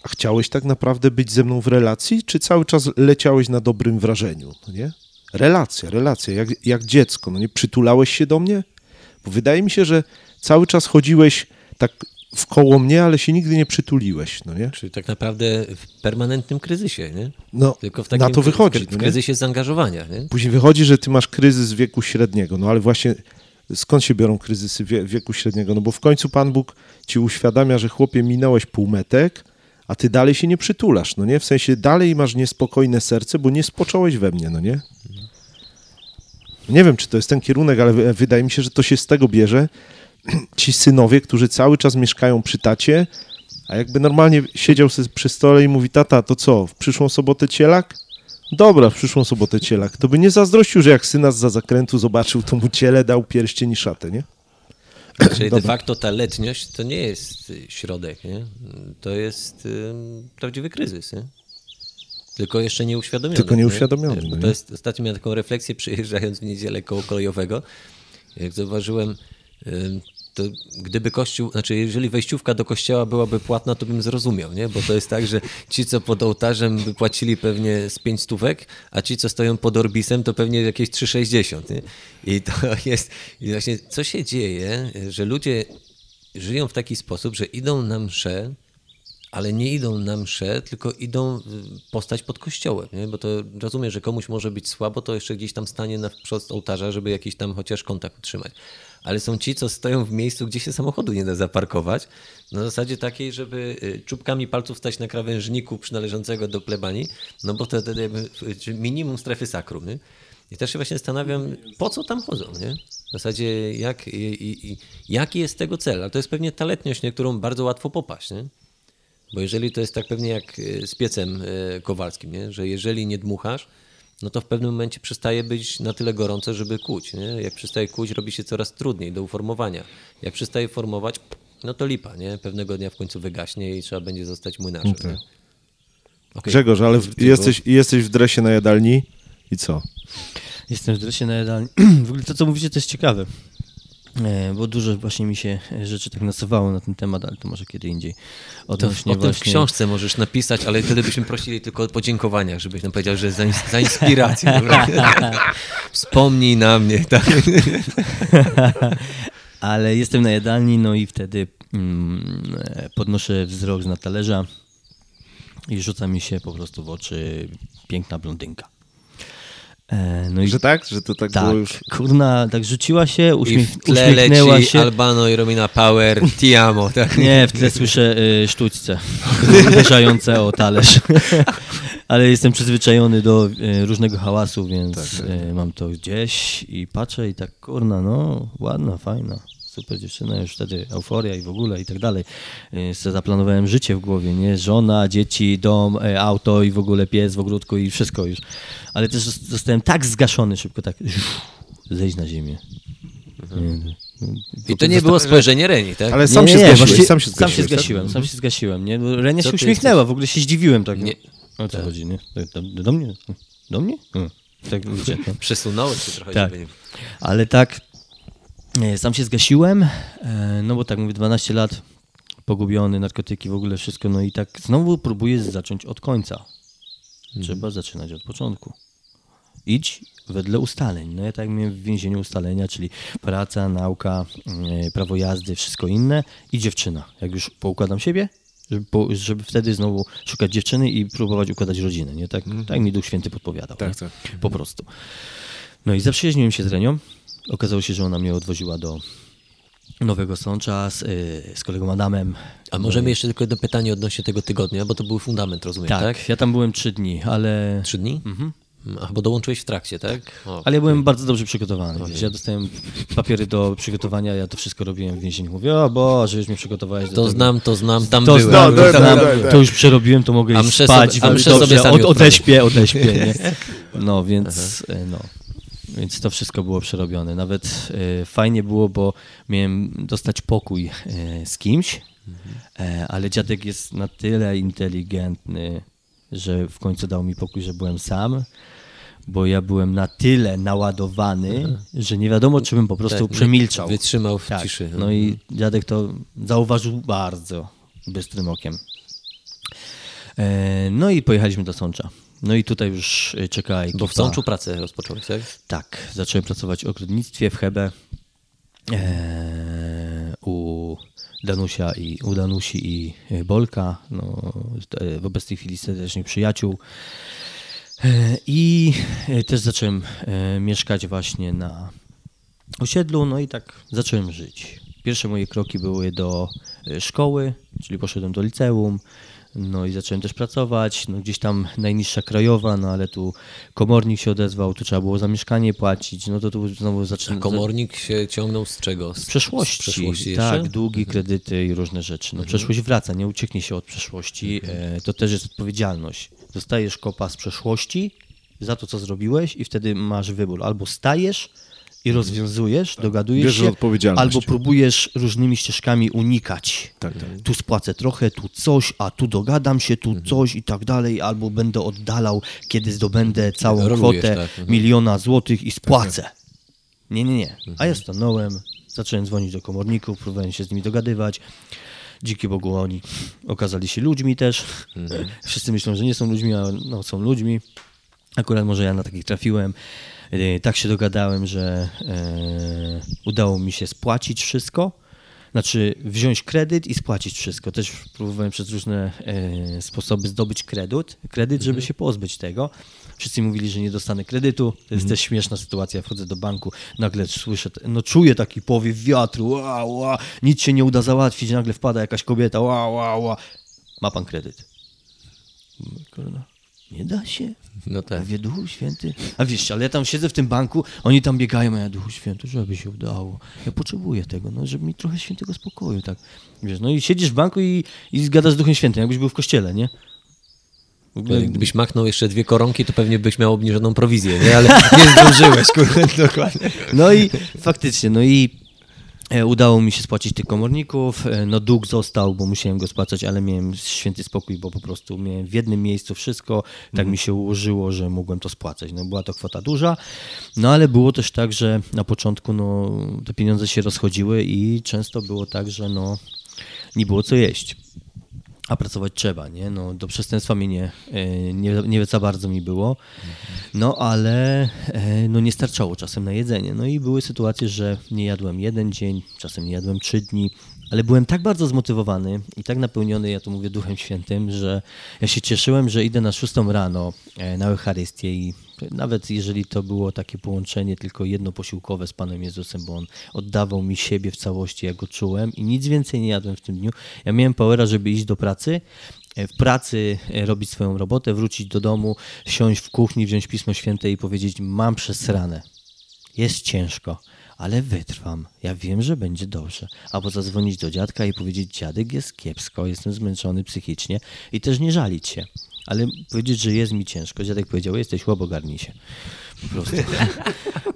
a chciałeś tak naprawdę być ze mną w relacji, czy cały czas leciałeś na dobrym wrażeniu, no nie? Relacja, relacja, jak, jak dziecko, no nie? Przytulałeś się do mnie? Bo wydaje mi się, że cały czas chodziłeś tak w koło mnie, ale się nigdy nie przytuliłeś, no nie? Czyli tak naprawdę w permanentnym kryzysie, nie? No, Tylko w takim na to wychodzi, w, no w nie? kryzysie zaangażowania, nie? Później wychodzi, że ty masz kryzys wieku średniego, no ale właśnie skąd się biorą kryzysy wie, wieku średniego? No bo w końcu Pan Bóg ci uświadamia, że chłopie minąłeś półmetek, a ty dalej się nie przytulasz, no nie? W sensie dalej masz niespokojne serce, bo nie spocząłeś we mnie, no nie? Nie wiem, czy to jest ten kierunek, ale wy- wydaje mi się, że to się z tego bierze. Ci synowie, którzy cały czas mieszkają przy tacie, a jakby normalnie siedział przy stole i mówi, tata, to co, w przyszłą sobotę cielak? Dobra, w przyszłą sobotę cielak. To by nie zazdrościł, że jak syna za zakrętu zobaczył, to mu ciele dał pierścień i szatę, nie? Czyli de Dobra. facto ta letniość to nie jest y, środek, nie? To jest prawdziwy kryzys, nie? Tylko jeszcze nieuświadomiony. Tylko nieuświadomiony, Nie? no Bo nie? to jest, ostatnio miałem taką refleksję przyjeżdżając w niedzielę koło kolejowego. Jak zauważyłem, to gdyby kościół, znaczy jeżeli wejściówka do kościoła byłaby płatna, to bym zrozumiał, nie? Bo to jest tak, że ci, co pod ołtarzem by płacili pewnie z 5 stówek, a ci, co stoją pod orbisem, to pewnie jakieś 3,60, nie? I to jest, i właśnie co się dzieje, że ludzie żyją w taki sposób, że idą na mszę, ale nie idą na mszę, tylko idą y, postać pod kościołem, nie? bo to rozumiem, że komuś może być słabo, to jeszcze gdzieś tam stanie na wprost ołtarza, żeby jakiś tam chociaż kontakt utrzymać. Ale są ci, co stoją w miejscu, gdzie się samochodu nie da zaparkować, na zasadzie takiej, żeby y, czubkami palców stać na krawężniku przynależącego do plebanii, no bo to wtedy minimum strefy sakrum. Nie? I też się właśnie zastanawiam, po co tam chodzą, nie? W zasadzie jak, i, i, i, jaki jest tego cel, ale to jest pewnie ta letniość, nie? którą bardzo łatwo popaść, nie? Bo jeżeli to jest tak pewnie jak y, z piecem y, kowalskim, nie? że jeżeli nie dmuchasz, no to w pewnym momencie przestaje być na tyle gorące, żeby kuć. Nie? Jak przestaje kuć, robi się coraz trudniej do uformowania. Jak przestaje formować, no to lipa, nie? Pewnego dnia w końcu wygaśnie i trzeba będzie zostać młynarzem. Nie? Okej. Grzegorz, ale w, jesteś, jesteś w dresie na jadalni i co? Jestem w dresie na jadalni. W ogóle to, co mówicie, to jest ciekawe. E, Bo dużo właśnie mi się rzeczy tak nasuwało na ten temat, ale to może kiedy indziej. To Odnośnie o tym w właśnie... książce możesz napisać, ale wtedy byśmy prosili tylko o podziękowaniach, żebyś nam powiedział, że za, za inspirację. Wspomnij na mnie. Tak? Ale jestem na jadalni, no i wtedy mm, e, podnoszę wzrok z na talerza i rzuca mi się po prostu w oczy piękna blondynka. E, No i Że tak? Że to tak, tak, było już... kurna, tak rzuciła się, I uśmiech, w tle uśmiechnęła leci się. Albano i Romina Power, Ti amo. Tak? Nie, w tle słyszę y, sztućce uderzające o talerz. Ale jestem przyzwyczajony do y, różnego hałasu, więc y, mam to gdzieś i patrzę i tak, kurna, no, ładna, fajna, super dziewczyna, już wtedy euforia i w ogóle i tak dalej. Y, zaplanowałem życie w głowie, nie? Żona, dzieci, dom, y, auto i w ogóle pies w ogródku i wszystko już. Ale też zos- zostałem tak zgaszony szybko, tak zejść na ziemię. Nie, I to nie było spojrzenie Reni, tak? Ale sam się zgasiłeś, sam się Sam się zgasiłeś, tak? zgasiłem, sam się zgasiłem, nie? Bo Renia się uśmiechnęła, w ogóle się zdziwiłem tak. Nie. O co chodzi, nie? Do, do, do mnie? Do mnie? Hmm. Tak wiecie. no. Przesunąłeś się trochę. Tak. nie- Ale tak, e, sam się zgasiłem, e, no bo tak mówię, 12 lat pogubiony, narkotyki, w ogóle wszystko, no i tak znowu próbuję zacząć od końca. Trzeba zaczynać od początku. Idź wedle ustaleń. No ja tak miałem w więzieniu ustalenia, czyli praca, nauka, e, prawo jazdy, wszystko inne i dziewczyna. Jak już poukładam siebie, żeby, po, żeby wtedy znowu szukać dziewczyny i próbować układać rodzinę, nie? Tak, tak mi Duch Święty podpowiadał. Tak, tak. Po prostu. No i zaprzyjaźniłem się z Renią. Okazało się, że ona mnie odwoziła do Nowego Sącza z, y, z kolegą Adamem. A możemy jeszcze tylko jedno pytanie odnośnie tego tygodnia, bo to był fundament, rozumiem, Tak, tak? ja tam byłem trzy dni, ale, Trzy dni? Mhm. Ach, bo dołączyłeś w trakcie, tak? O, ale ja byłem bardzo dobrze przygotowany. Wiesz, ja dostałem papiery do przygotowania, ja to wszystko robiłem w więzieniu. Mówię, o Boże, już mnie przygotowałeś do to tego. znam, to znam, tam To byłem. znam, No, to, znam, daj. to już przerobiłem, to mogę A iść mszę spać. sobie- a mszę sobie dobrze, sami od, odeśpię, odeśpię, nie? No, więc, e, no. Więc to wszystko było przerobione. Nawet e, fajnie było, bo miałem dostać pokój e, z kimś, e, ale dziadek jest na tyle inteligentny, że w końcu dał mi pokój, że byłem sam, bo ja byłem na tyle naładowany, że nie wiadomo, czy bym po prostu Tak, przemilczał. Wytrzymał w Tak, ciszy. No i dziadek to zauważył bardzo bystrym okiem. No i pojechaliśmy do Sącza. No i tutaj już czekała ekipa. Bo w Sączu pracę rozpocząłeś, tak? Tak, zacząłem pracować w ogrodnictwie w Hebe e, u Danusia i u Danusi i e, Bolka, no, e, w obecnej chwili serdecznych przyjaciół. E, I e, też zacząłem e, mieszkać właśnie na osiedlu, no i tak zacząłem żyć. Pierwsze moje kroki były do szkoły, czyli poszedłem do liceum, no i zacząłem też pracować, no gdzieś tam najniższa krajowa, no ale tu komornik się odezwał, tu trzeba było za mieszkanie płacić, no to tu znowu A zaczynałem... komornik się ciągnął z czego? Z przeszłości, Z przeszłości tak, długi, kredyty i różne rzeczy. No, przeszłość wraca, nie ucieknie się od przeszłości. E, to też jest odpowiedzialność. Dostajesz kopa z przeszłości za to, co zrobiłeś i wtedy masz wybór. Albo stajesz i rozwiązujesz, dogadujesz Bierzesz się, albo próbujesz różnymi ścieżkami unikać. Tak, tak. Tu spłacę trochę, tu coś, a tu dogadam się, tu coś i tak dalej, albo będę oddalał, kiedy zdobędę całą Rolujesz, kwotę tak, mhm. miliona złotych i spłacę. Nie, nie, nie. A ja stanąłem, zacząłem dzwonić do komorników, próbowałem się z nimi dogadywać. Dzięki Bogu oni okazali się ludźmi też. Wszyscy myślą, że nie są ludźmi, a no, są ludźmi. Akurat może ja na takich trafiłem. E, Tak się dogadałem, że e, udało mi się spłacić wszystko. Znaczy wziąć kredyt i spłacić wszystko. Też próbowałem przez różne e, sposoby zdobyć kredyt, kredyt, żeby się pozbyć tego. Wszyscy mówili, że nie dostanę kredytu. To jest też śmieszna sytuacja. Wchodzę do banku, nagle słyszę, no czuję taki powiew wiatru, ła, ła, nic się nie uda załatwić, nagle wpada jakaś kobieta, ła, ła, ła. Ma pan kredyt. Nie da się. No tak. Mówię, Duchu Święty. A wiesz, ale ja tam siedzę w tym banku, oni tam biegają, a ja Duchu Święty, żeby się udało. Ja potrzebuję tego, no, żeby mi trochę świętego spokoju, tak. Wiesz, no i siedzisz w banku i, i zgadasz z Duchem Świętym, jakbyś był w kościele, nie? Ogóle, Gdybyś machnął jeszcze dwie koronki, to pewnie byś miał obniżoną prowizję, nie? Ale nie zdążyłeś, kurde, dokładnie. No i faktycznie, no i udało mi się spłacić tych komorników. E, No dług został, bo musiałem go spłacać, ale miałem święty spokój, bo po prostu miałem w jednym miejscu wszystko. Tak mi się ułożyło, że mogłem to spłacać. No była to kwota duża, no ale było też tak, że na początku no, te pieniądze się rozchodziły i często było tak, że no, nie było co jeść. A pracować trzeba, nie? No, do przestępstwa mnie nie, e, nie, nie za bardzo mi było, no ale e, no, nie starczało czasem na jedzenie. No i były sytuacje, że nie jadłem jeden dzień, czasem nie jadłem trzy dni, ale byłem tak bardzo zmotywowany i tak napełniony, ja to mówię Duchem Świętym, że ja się cieszyłem, że idę na szóstą rano e, na Eucharystię i nawet jeżeli to było takie połączenie tylko jedno posiłkowe z Panem Jezusem, bo On oddawał mi siebie w całości, ja Go czułem i nic więcej nie jadłem w tym dniu. Ja miałem powera, żeby iść do pracy, e, w pracy e, robić swoją robotę, wrócić do domu, siąść w kuchni, wziąć Pismo Święte i powiedzieć mam przesrane. Jest ciężko, ale wytrwam. Ja wiem, że będzie dobrze. Albo zadzwonić do dziadka i powiedzieć, dziadek jest kiepsko, jestem zmęczony psychicznie i też nie żalić się. Ale powiedzieć, że jest mi ciężko. Dziadek powiedział, jesteś chłop, ogarnij się. Po prostu.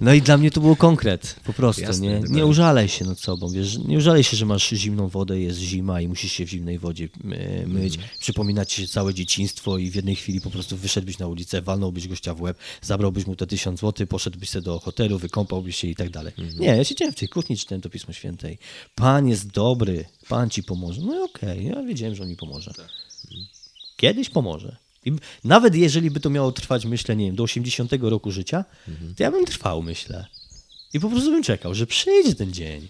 No i dla mnie to był konkret, po prostu. Jasne, nie, nie użalaj się nad sobą, wiesz, nie użalaj się, że masz zimną wodę, jest zima i musisz się w zimnej wodzie e, myć, Mhm. przypomina ci się całe dzieciństwo i w jednej chwili po prostu wyszedłbyś na ulicę, walnąłbyś gościa w łeb, zabrałbyś mu te tysiąc złotych, poszedłbyś sobie do hotelu, wykąpałbyś się i tak dalej. Mhm. Nie, ja siedziałem w tej kuchni, czytałem to Pismo Święte i Pan jest dobry, Pan ci pomoże. No i okej, ja wiedziałem, że on mi pomoże. Tak. Kiedyś pomoże. I nawet jeżeli by to miało trwać, myślę, nie wiem, do 80 roku życia, Mhm. to ja bym trwał, myślę. I po prostu bym czekał, że przyjdzie ten dzień.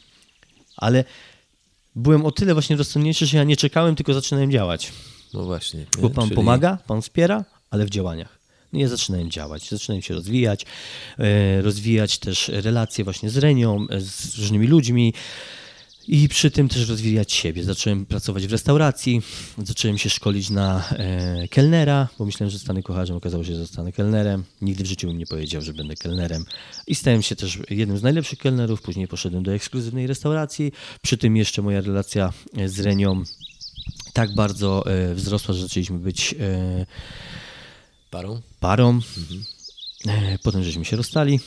Ale byłem o tyle właśnie rozsądniejszy, że ja nie czekałem, tylko zaczynałem działać. No właśnie. Bo nie? Pan Czyli- pomaga, Pan wspiera, ale w działaniach. No ja zaczynałem działać, zaczynałem się rozwijać, e, rozwijać też relacje właśnie z Renią, e, z różnymi ludźmi. I przy tym też rozwijać siebie. Zacząłem pracować w restauracji, zacząłem się szkolić na e, kelnera, bo myślałem, że zostanę kucharzem, okazało się, że zostanę kelnerem. Nigdy w życiu bym nie powiedział, że będę kelnerem. I stałem się też jednym z najlepszych kelnerów, później poszedłem do ekskluzywnej restauracji. Przy tym jeszcze moja relacja e, z Renią tak bardzo e, wzrosła, że zaczęliśmy być e, Parą? parą. E, potem żeśmy się rozstali.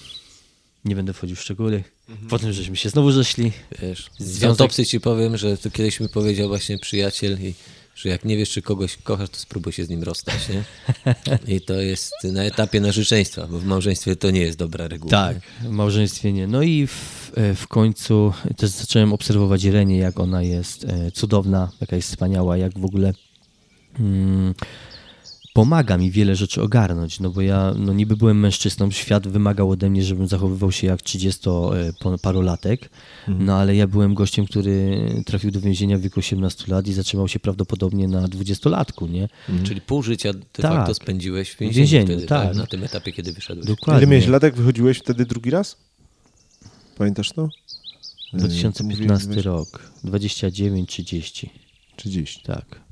Nie będę wchodził w szczegóły. Potem żeśmy się znowu zeszli. Wiesz, z Związek- autopsy ci powiem, że to kiedyś mi powiedział właśnie przyjaciel, i, że jak nie wiesz, czy kogoś kochasz, to spróbuj się z nim rozstać, nie? I to jest na etapie narzeczeństwa, bo w małżeństwie to nie jest dobra reguła. Tak, w małżeństwie nie. No i w, e, w końcu też zacząłem obserwować Renię, jak ona jest e, cudowna, jaka jest wspaniała, jak w ogóle mm, pomaga mi wiele rzeczy ogarnąć, no bo ja no niby byłem mężczyzną, świat wymagał ode mnie, żebym zachowywał się jak 30-parolatek, no ale ja byłem gościem, który trafił do więzienia w wieku 18 lat i zatrzymał się prawdopodobnie na 20-latku, nie? Czyli pół życia de Tak. facto spędziłeś w więzieniu, więzieniu, wtedy, tak. tak. na tym etapie, kiedy wyszedłeś. Dokładnie. Ile miałeś lat, jak wychodziłeś wtedy drugi raz? Pamiętasz to? 2015 Mówiłeś, rok, 29-30. 30. Tak.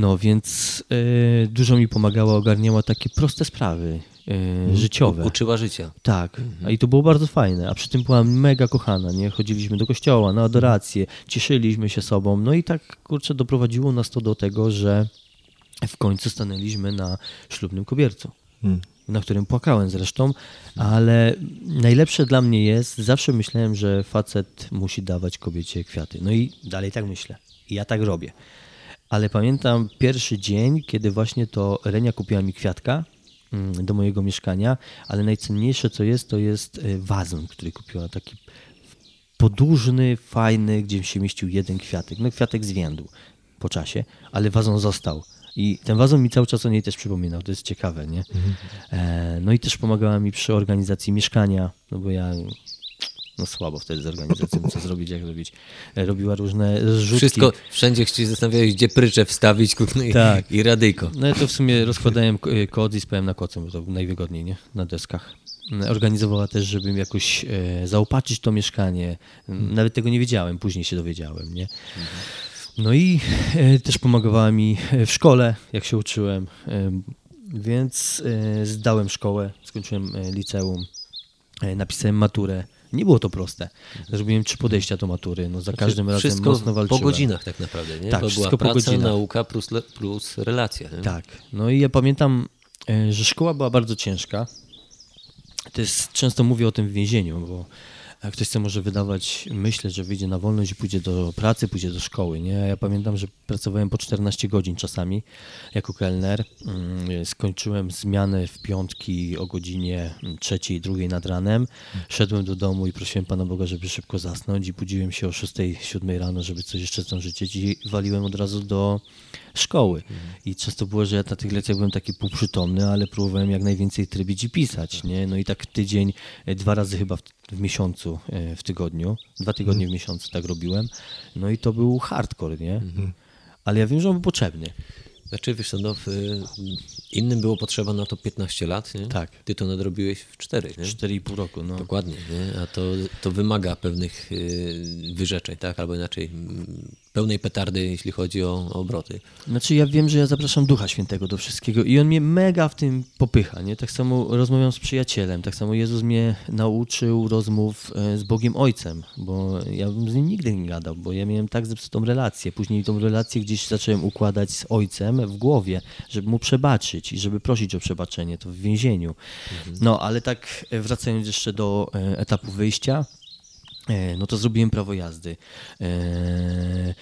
No więc y, dużo mi pomagała, ogarniała takie proste sprawy y, życiowe. Uczyła życia. Tak, a i to było bardzo fajne, a przy tym była mega kochana, nie? Chodziliśmy do kościoła, na adorację, cieszyliśmy się sobą, no i tak, kurczę, doprowadziło nas to do tego, że w końcu stanęliśmy na ślubnym kobiercu, Hmm. na którym płakałem zresztą, ale najlepsze dla mnie jest, zawsze myślałem, że facet musi dawać kobiecie kwiaty, no i dalej tak myślę i ja tak robię. Ale pamiętam pierwszy dzień, kiedy właśnie to Renia kupiła mi kwiatka mm, do mojego mieszkania, ale najcenniejsze co jest, to jest y, wazon, który kupiła, taki podłużny, fajny, gdzie się mieścił jeden kwiatek. No kwiatek zwiędł po czasie, ale wazon został. I ten wazon mi cały czas o niej też przypominał, to jest ciekawe, nie? E, no i też pomagała mi przy organizacji mieszkania, no bo ja no słabo wtedy z organizacją, co zrobić, jak zrobić. E, robiła różne rzutki. Wszystko, wszędzie ci zastanawiałeś, gdzie pryczę wstawić no i, Tak. i radyjko. No ja to w sumie rozkładałem y, kod i spałem na kocu, bo to najwygodniej, nie? Na deskach. Mm, Organizowała też, żebym jakoś e, zaopatrzyć to mieszkanie. Mm, Nawet tego nie wiedziałem, później się dowiedziałem, nie? No i e, też pomagała mi e, w szkole, jak się uczyłem. E, więc e, zdałem szkołę, skończyłem e, liceum, e, napisałem maturę. Nie było to proste. Zrobiłem trzy podejścia do matury. No za każdym razem mocno po walczyłem. godzinach tak naprawdę, nie? Tak, Bo wszystko była po praca, godzinach. nauka plus, plus relacja. Nie? Tak. No i ja pamiętam, e, że szkoła była bardzo ciężka. To jest, często mówię o tym w więzieniu, bo ktoś sobie może wydawać, myśleć, że wyjdzie na wolność i pójdzie do pracy, pójdzie do szkoły. Nie? Ja pamiętam, że pracowałem po 14 godzin czasami jako kelner. Mm, Skończyłem zmianę w piątki o godzinie trzeciej, drugiej nad ranem. Szedłem do domu i prosiłem Pana Boga, żeby szybko zasnąć i budziłem się o 6, 7 rano, żeby coś jeszcze zdążyć i waliłem od razu do szkoły. I często było, że ja na tych lekcjach byłem taki półprzytomny, ale próbowałem jak najwięcej trybić i pisać, nie? No i tak tydzień, e, dwa razy chyba w, w miesiącu, e, w tygodniu, dwa tygodnie w miesiącu tak robiłem. No i to był hardcore, nie? Ale ja wiem, że on był potrzebny. Znaczy, wiesz no, innym było potrzeba na to 15 lat, nie? Tak. Ty to nadrobiłeś w 4, nie? 4,5 roku, no. Dokładnie, nie? a to, to wymaga pewnych y, wyrzeczeń, tak? albo inaczej mm, pełnej petardy, jeśli chodzi o, o obroty. Znaczy ja wiem, że ja zapraszam Ducha Świętego do wszystkiego i On mnie mega w tym popycha, nie? Tak samo rozmawiam z przyjacielem, tak samo Jezus mnie nauczył rozmów e, z Bogiem Ojcem, bo ja bym z Nim nigdy nie gadał, bo ja miałem tak zepsutą relację. Później tą relację gdzieś zacząłem układać z Ojcem w głowie, żeby Mu przebaczyć i żeby prosić o przebaczenie, to w więzieniu. No, ale tak e, wracając jeszcze do e, etapu wyjścia, No to zrobiłem prawo jazdy. E,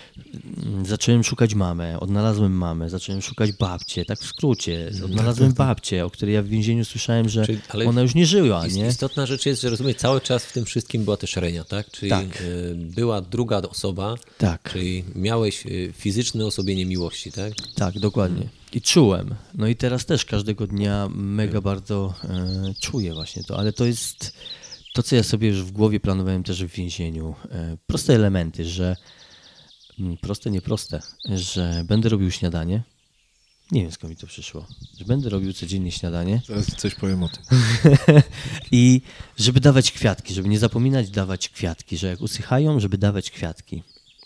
zacząłem szukać mamę, odnalazłem mamę, zacząłem szukać babcię, tak w skrócie. Odnalazłem babcię, o której ja w więzieniu słyszałem, że Czyli- ona już nie żyła, Ist, nie? Istotna rzecz jest, że rozumiem, cały czas w tym wszystkim była też Renia, tak? Czyli Tak. y, była druga osoba, Tak. czyli miałeś fizyczne osobienie miłości, tak? Tak, dokładnie. I czułem. No i teraz też każdego dnia mega bardzo e, czuję właśnie to, ale to jest to, co ja sobie już w głowie planowałem też w więzieniu. E, proste elementy, że mm, proste, nieproste, że będę robił śniadanie, Nie wiem skąd mi to przyszło. Że będę robił codziennie śniadanie Zaraz coś powiem o tym. i żeby dawać kwiatki, żeby nie zapominać dawać kwiatki, że jak usychają, żeby dawać kwiatki.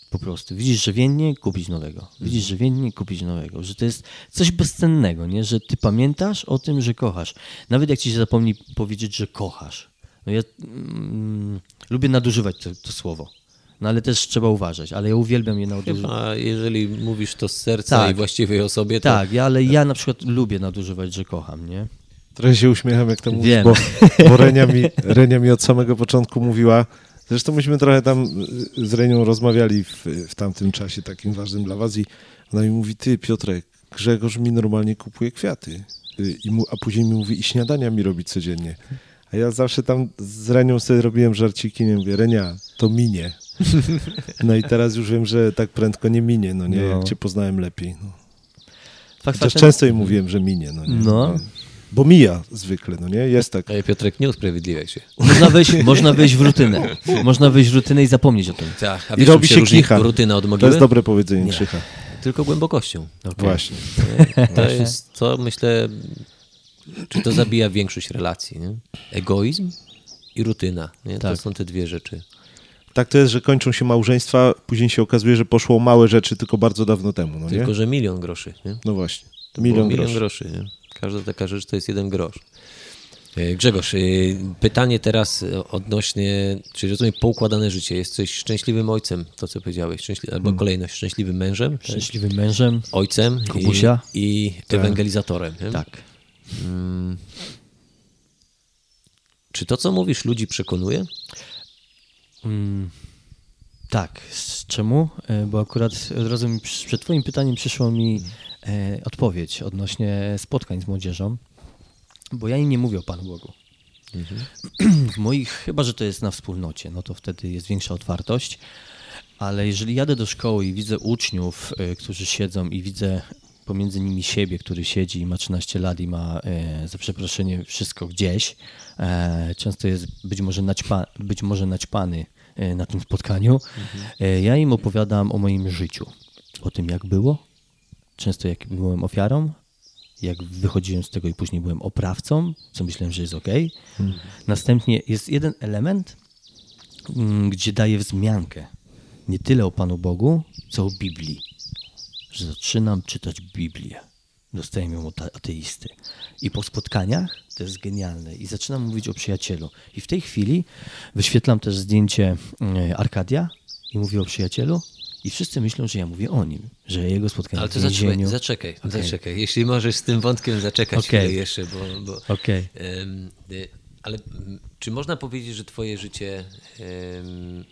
Po prostu. Widzisz, że więdnie, kupić nowego. Widzisz, że więdnie, kupić nowego. Że to jest coś bezcennego, nie? Że ty pamiętasz o tym, że kochasz. Nawet jak ci się zapomni powiedzieć, że kochasz. No ja mm, lubię nadużywać to, to słowo. No ale też trzeba uważać. Ale ja uwielbiam je nadużywać. Chyba jeżeli mówisz to z serca Tak. i właściwej osobie, to Tak, ja, ale ja na przykład lubię nadużywać, że kocham, nie? Trochę się uśmiecham, jak to mówisz, Wiem. bo, bo Renia, mi, Renia mi od samego początku mówiła, zresztą myśmy trochę tam z Renią rozmawiali w, w tamtym czasie takim ważnym dla was i ona mi mówi, ty Piotrek, Grzegorz mi normalnie kupuje kwiaty, Y, I mu, a później mi mówi i śniadania mi robi codziennie. A ja zawsze tam z Renią sobie robiłem żarciki, nie mówię, Renia, to minie. No i teraz już wiem, że tak prędko nie minie, no nie, No. jak cię poznałem lepiej. No. Fakt Chociaż faktem- często jej mówiłem, że minie, no nie. No. Bo mija zwykle, no nie, jest tak. Ej, Piotrek, nie usprawiedliwiaj się. Można wejść, można wejść w rutynę. Można wejść w rutynę i zapomnieć o tym. Tak, a I robi się kicha. rutyna od To jest dobre powiedzenie, Nie. Krzycha. Tylko głębokością. Właśnie. To jest, to myślę, czy to zabija większość relacji. Nie? Egoizm i rutyna. Nie? To Tak. są te dwie rzeczy. Tak to jest, że kończą się małżeństwa, później się okazuje, że poszło małe rzeczy tylko bardzo dawno temu, no nie? Tylko, że milion groszy. Nie? No właśnie. To Milion milion groszy. groszy. nie? Każda taka rzecz to jest jeden grosz. E, Grzegorz, e, pytanie teraz odnośnie, czy rozumiem, poukładane życie. Jesteś szczęśliwym ojcem, to co powiedziałeś, szczęśli, albo Hmm. kolejność, szczęśliwym mężem, Szczęśliwym mężem. ojcem i, Kubusia. i ewangelizatorem. Nie? Tak. Czy to, co mówisz, ludzi przekonuje? Mm, tak. Z czemu? E, Bo akurat od razu mi, przed twoim pytaniem przyszła mi e, odpowiedź odnośnie spotkań z młodzieżą, bo ja im nie mówię o Panu Bogu. W moich, chyba że to jest na wspólnocie, no to wtedy jest większa otwartość, ale jeżeli jadę do szkoły i widzę uczniów, e, którzy siedzą i widzę pomiędzy nimi siebie, który siedzi i ma 13 lat i ma e, za przeproszenie wszystko gdzieś, e, często jest być może, naćpa, być może naćpany e, na tym spotkaniu, e, ja im opowiadam o moim życiu, o tym jak było, często jak byłem ofiarą, jak wychodziłem z tego i później byłem oprawcą, co myślałem, że jest ok. Następnie jest jeden element, mm, gdzie daję wzmiankę nie tyle o Panu Bogu, co o Biblii. Że zaczynam czytać Biblię. Dostałem ją od ateisty. I po spotkaniach, to jest genialne, i zaczynam mówić o przyjacielu. I w tej chwili wyświetlam też zdjęcie e, Arkadia i mówię o przyjacielu i wszyscy myślą, że ja mówię o nim, że jego spotkanie Ale to w zaczekaj, zaczekaj, Okej. zaczekaj. Jeśli możesz z tym wątkiem zaczekać chwilę jeszcze, bo... bo Okej. em, y, ale czy można powiedzieć, że twoje życie em,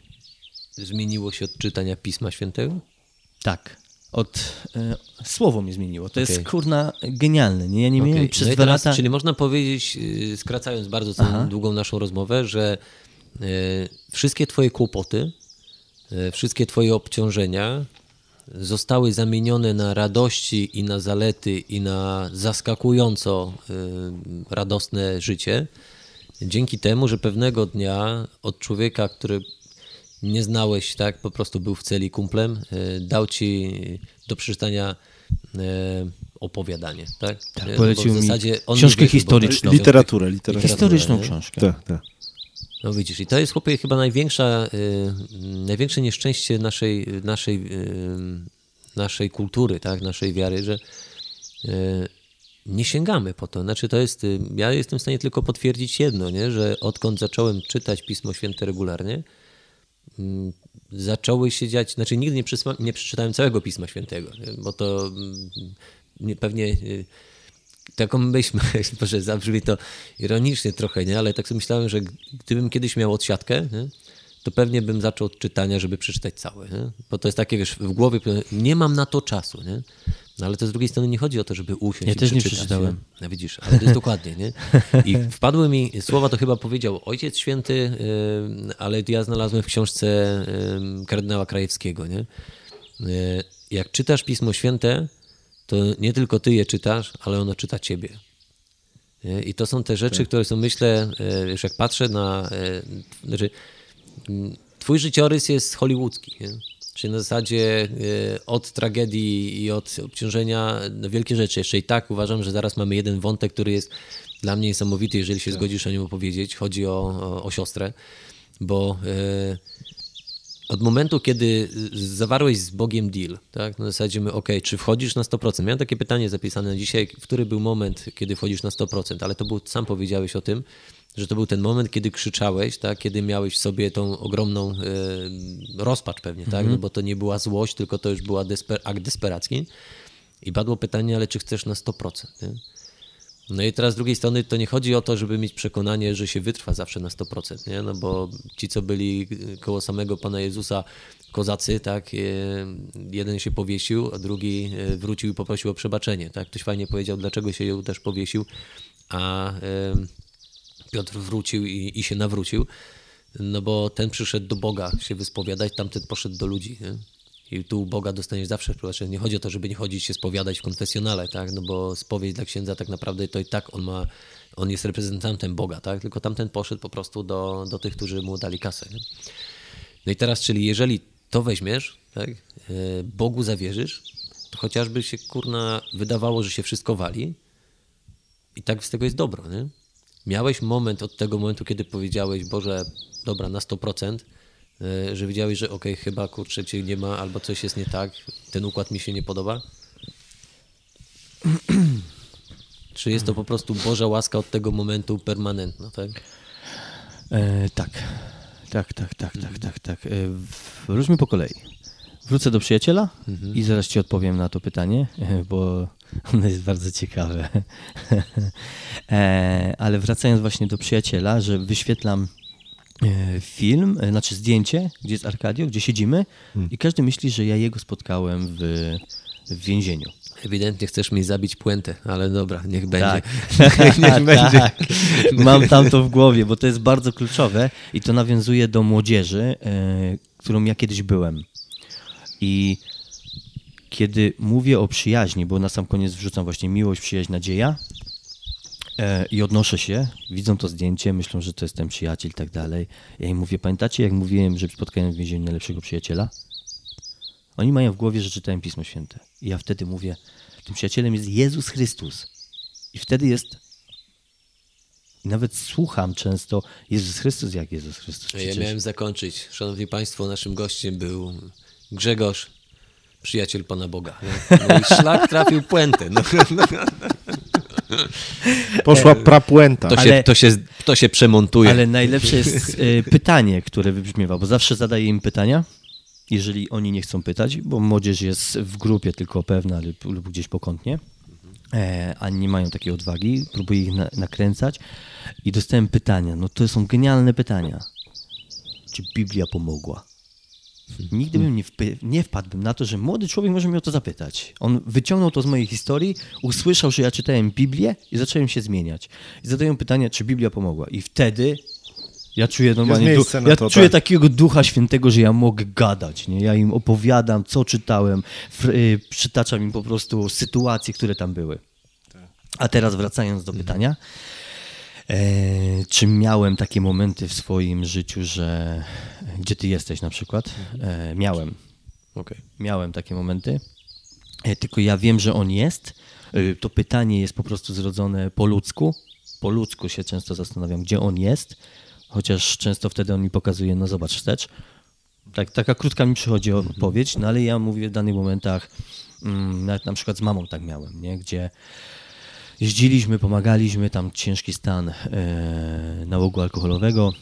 zmieniło się od czytania Pisma Świętego? Tak. Od e, słowo mnie zmieniło. To jest Okej. kurna genialne. Nie? Ja nie miałem Okej. przez no dwa teraz, lata. Czyli można powiedzieć, y, skracając bardzo Aha. długą naszą rozmowę, że y, wszystkie twoje kłopoty, y, wszystkie twoje obciążenia zostały zamienione na radości i na zalety i na zaskakująco y, radosne życie. Dzięki temu, że pewnego dnia od człowieka, który nie znałeś, tak, po prostu był w celi kumplem, y, dał ci do przeczytania y, opowiadanie, tak? Tak, Nie? polecił Bo w mi zasadzie on książkę historyczną. Literaturę, literaturę. Historyczną nie? książkę. Tak, tak. No widzisz, i to jest chłopie chyba największa, y, największe nieszczęście naszej, naszej, y, naszej kultury, tak, naszej wiary, że y, nie sięgamy po to. Znaczy to jest, y, ja jestem w stanie tylko potwierdzić jedno, nie? że odkąd zacząłem czytać Pismo Święte regularnie, zaczęły się dziać, znaczy nigdy nie, przysma, nie przeczytałem całego Pisma Świętego, bo to mm, nie, pewnie y, taką myśl, może zabrzmi to ironicznie trochę, nie? ale tak sobie myślałem, że gdybym kiedyś miał odsiadkę, nie? To pewnie bym zaczął od czytania, żeby przeczytać całe. Nie? Bo to jest takie, wiesz, w głowie nie mam na to czasu. Nie? No ale to z drugiej strony nie chodzi o to, żeby usiąść Ja i też nie przeczytałem. No widzisz, ale to jest dokładnie, nie? I wpadły mi słowa, to chyba powiedział Ojciec Święty, y, ale ja znalazłem w książce y, kardynała Krajewskiego, nie? Y, Jak czytasz Pismo Święte, to nie tylko ty je czytasz, ale ono czyta ciebie. Nie? I to są te rzeczy, które są, myślę, e, wiesz, jak patrzę na. e, Znaczy, twój życiorys jest hollywoodzki. Nie? Czyli na zasadzie y, od tragedii i od obciążenia no wielkie rzeczy. Jeszcze i tak uważam, że zaraz mamy jeden wątek, który jest dla mnie niesamowity, jeżeli się zgodzisz o nim opowiedzieć. Chodzi o, o, o siostrę, bo y, od momentu, kiedy zawarłeś z Bogiem deal, tak, na zasadzie my, ok, czy wchodzisz na 100%? Miałem takie pytanie zapisane na dzisiaj, który był moment, kiedy wchodzisz na 100%, ale to był, sam powiedziałeś o tym, że to był ten moment, kiedy krzyczałeś, tak? kiedy miałeś w sobie tą ogromną e, rozpacz pewnie, tak? No bo to nie była złość, tylko to już była desper akt desperacki. I padło pytanie, ale czy chcesz na 100%? Nie? No i teraz z drugiej strony to nie chodzi o to, żeby mieć przekonanie, że się wytrwa zawsze na 100%, nie? No bo ci, co byli koło samego Pana Jezusa, kozacy, tak, e, jeden się powiesił, a drugi e, wrócił i poprosił o przebaczenie, tak? Ktoś fajnie powiedział, dlaczego się ją też powiesił, a Piotr wrócił i, i się nawrócił, no bo ten przyszedł do Boga się wyspowiadać, tamten poszedł do ludzi. Nie? I tu Boga dostaniesz zawsze przebaczenie. Nie chodzi o to, żeby nie chodzić się spowiadać w konfesjonale, tak? No bo spowiedź dla księdza tak naprawdę to i tak on ma, on jest reprezentantem Boga, tak? Tylko tamten poszedł po prostu do, do tych, którzy mu dali kasę. Nie? No i teraz, czyli jeżeli to weźmiesz, tak? E, Bogu zawierzysz, to chociażby się kurna wydawało, że się wszystko wali i tak z tego jest dobro, nie? Miałeś moment od tego momentu, kiedy powiedziałeś, Boże, dobra, na 100%, e, że widziałeś, że okej, okay, chyba kurczę cię nie ma, albo coś jest nie tak, ten układ mi się nie podoba? Czy jest to po prostu Boża łaska od tego momentu permanentna, tak? E, tak. Tak, tak, tak, tak, tak, tak. E, wróćmy po kolei. Wrócę do przyjaciela mhm. i zaraz ci odpowiem na to pytanie, bo ono jest bardzo ciekawe. E, ale wracając właśnie do przyjaciela, że wyświetlam e, film, e, znaczy zdjęcie, gdzie jest Arkadio, gdzie siedzimy hmm. i każdy myśli, że ja jego spotkałem w, w więzieniu. Ewidentnie chcesz mi zabić puentę, ale dobra, niech będzie. Tak. niech będzie. Tak. Mam tam to w głowie, bo to jest bardzo kluczowe i to nawiązuje do młodzieży, którą ja kiedyś byłem. I kiedy mówię o przyjaźni, bo na sam koniec wrzucam właśnie miłość, przyjaźń, nadzieja e, i odnoszę się, widzą to zdjęcie, myślą, że to jest ten przyjaciel i tak dalej. Ja im mówię, pamiętacie jak mówiłem, że spotkałem w więzieniu najlepszego przyjaciela? Oni mają w głowie, że czytałem Pismo Święte. I ja wtedy mówię, tym przyjacielem jest Jezus Chrystus. I wtedy jest i nawet słucham często Jezus Chrystus jak Jezus Chrystus. Przecież... Ja miałem zakończyć. Szanowni Państwo, naszym gościem był Grzegorz przyjaciel Pana Boga. No i szlak trafił puentę. No. Poszła prapuenta. To się, ale, to, się, to się przemontuje. Ale najlepsze jest e, pytanie, które wybrzmiewa, bo zawsze zadaję im pytania, jeżeli oni nie chcą pytać, bo młodzież jest w grupie tylko pewna lub, lub gdzieś pokątnie, e, a nie mają takiej odwagi, próbuję ich na, nakręcać i dostałem pytania. No to są genialne pytania. Czy Biblia pomogła? Nigdy bym nie, nie wpadłbym na to, że młody człowiek może mnie o to zapytać. On wyciągnął to z mojej historii, usłyszał, że ja czytałem Biblię i zacząłem się zmieniać. I zadają pytanie, czy Biblia pomogła. I wtedy ja czuję normalnie, du- ja to, czuję tak. takiego ducha świętego, że ja mogę gadać, nie? Ja im opowiadam, co czytałem, y, przytaczam im po prostu sytuacje, które tam były. Tak. A teraz wracając do pytania, E, czy miałem takie momenty w swoim życiu, że gdzie ty jesteś na przykład? E, miałem. Okay. Miałem takie momenty. E, tylko ja wiem, że on jest. E, to pytanie jest po prostu zrodzone po ludzku. Po ludzku się często zastanawiam, gdzie on jest. Chociaż często wtedy on mi pokazuje, no zobacz wstecz. Tak, taka krótka mi przychodzi odpowiedź, no ale ja mówię w danych momentach, mm, nawet na przykład z mamą tak miałem, nie? gdzie Jeździliśmy, pomagaliśmy, tam ciężki stan e, nałogu alkoholowego.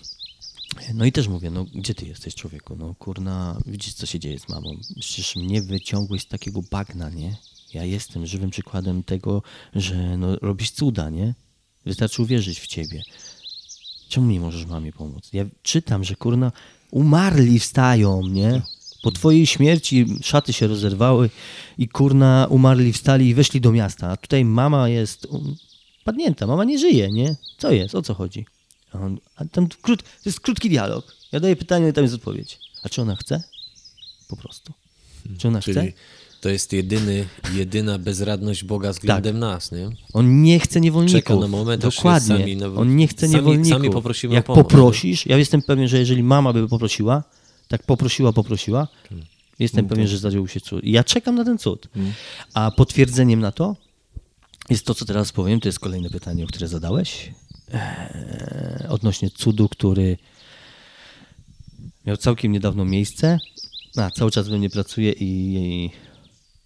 No i też mówię, no gdzie ty jesteś człowieku? No kurna, widzisz co się dzieje z mamą. Przecież mnie wyciągłeś z takiego bagna, nie? Ja jestem żywym przykładem tego, że no, robisz cuda, nie? Wystarczy uwierzyć w ciebie. Czemu nie możesz mamie pomóc? Ja czytam, że kurna umarli wstają, nie? Po twojej śmierci szaty się rozerwały i kurna umarli, wstali i weszli do miasta. A tutaj mama jest padnięta, mama nie żyje, nie? Co jest? O co chodzi? A, on, a tam krót, to jest krótki dialog. Ja daję pytanie i tam jest odpowiedź. A czy ona chce? Po prostu. Czy ona Czyli chce? To jest jedyny, jedyna bezradność Boga względem tak. nas, nie? On nie chce niewolników. Czeka na moment, Dokładnie. Sami, no, On nie chce sami, niewolników. Sami poprosimy Jak o pomoc, poprosisz, ja jestem pewien, że jeżeli mama by poprosiła, tak poprosiła, poprosiła, Jestem pewien, że zdarzył się cud. I ja czekam na ten cud. A potwierdzeniem na to jest to, co teraz powiem. To jest kolejne pytanie, które zadałeś. Eee, odnośnie cudu, który miał całkiem niedawno miejsce. A, cały czas we mnie pracuje i, i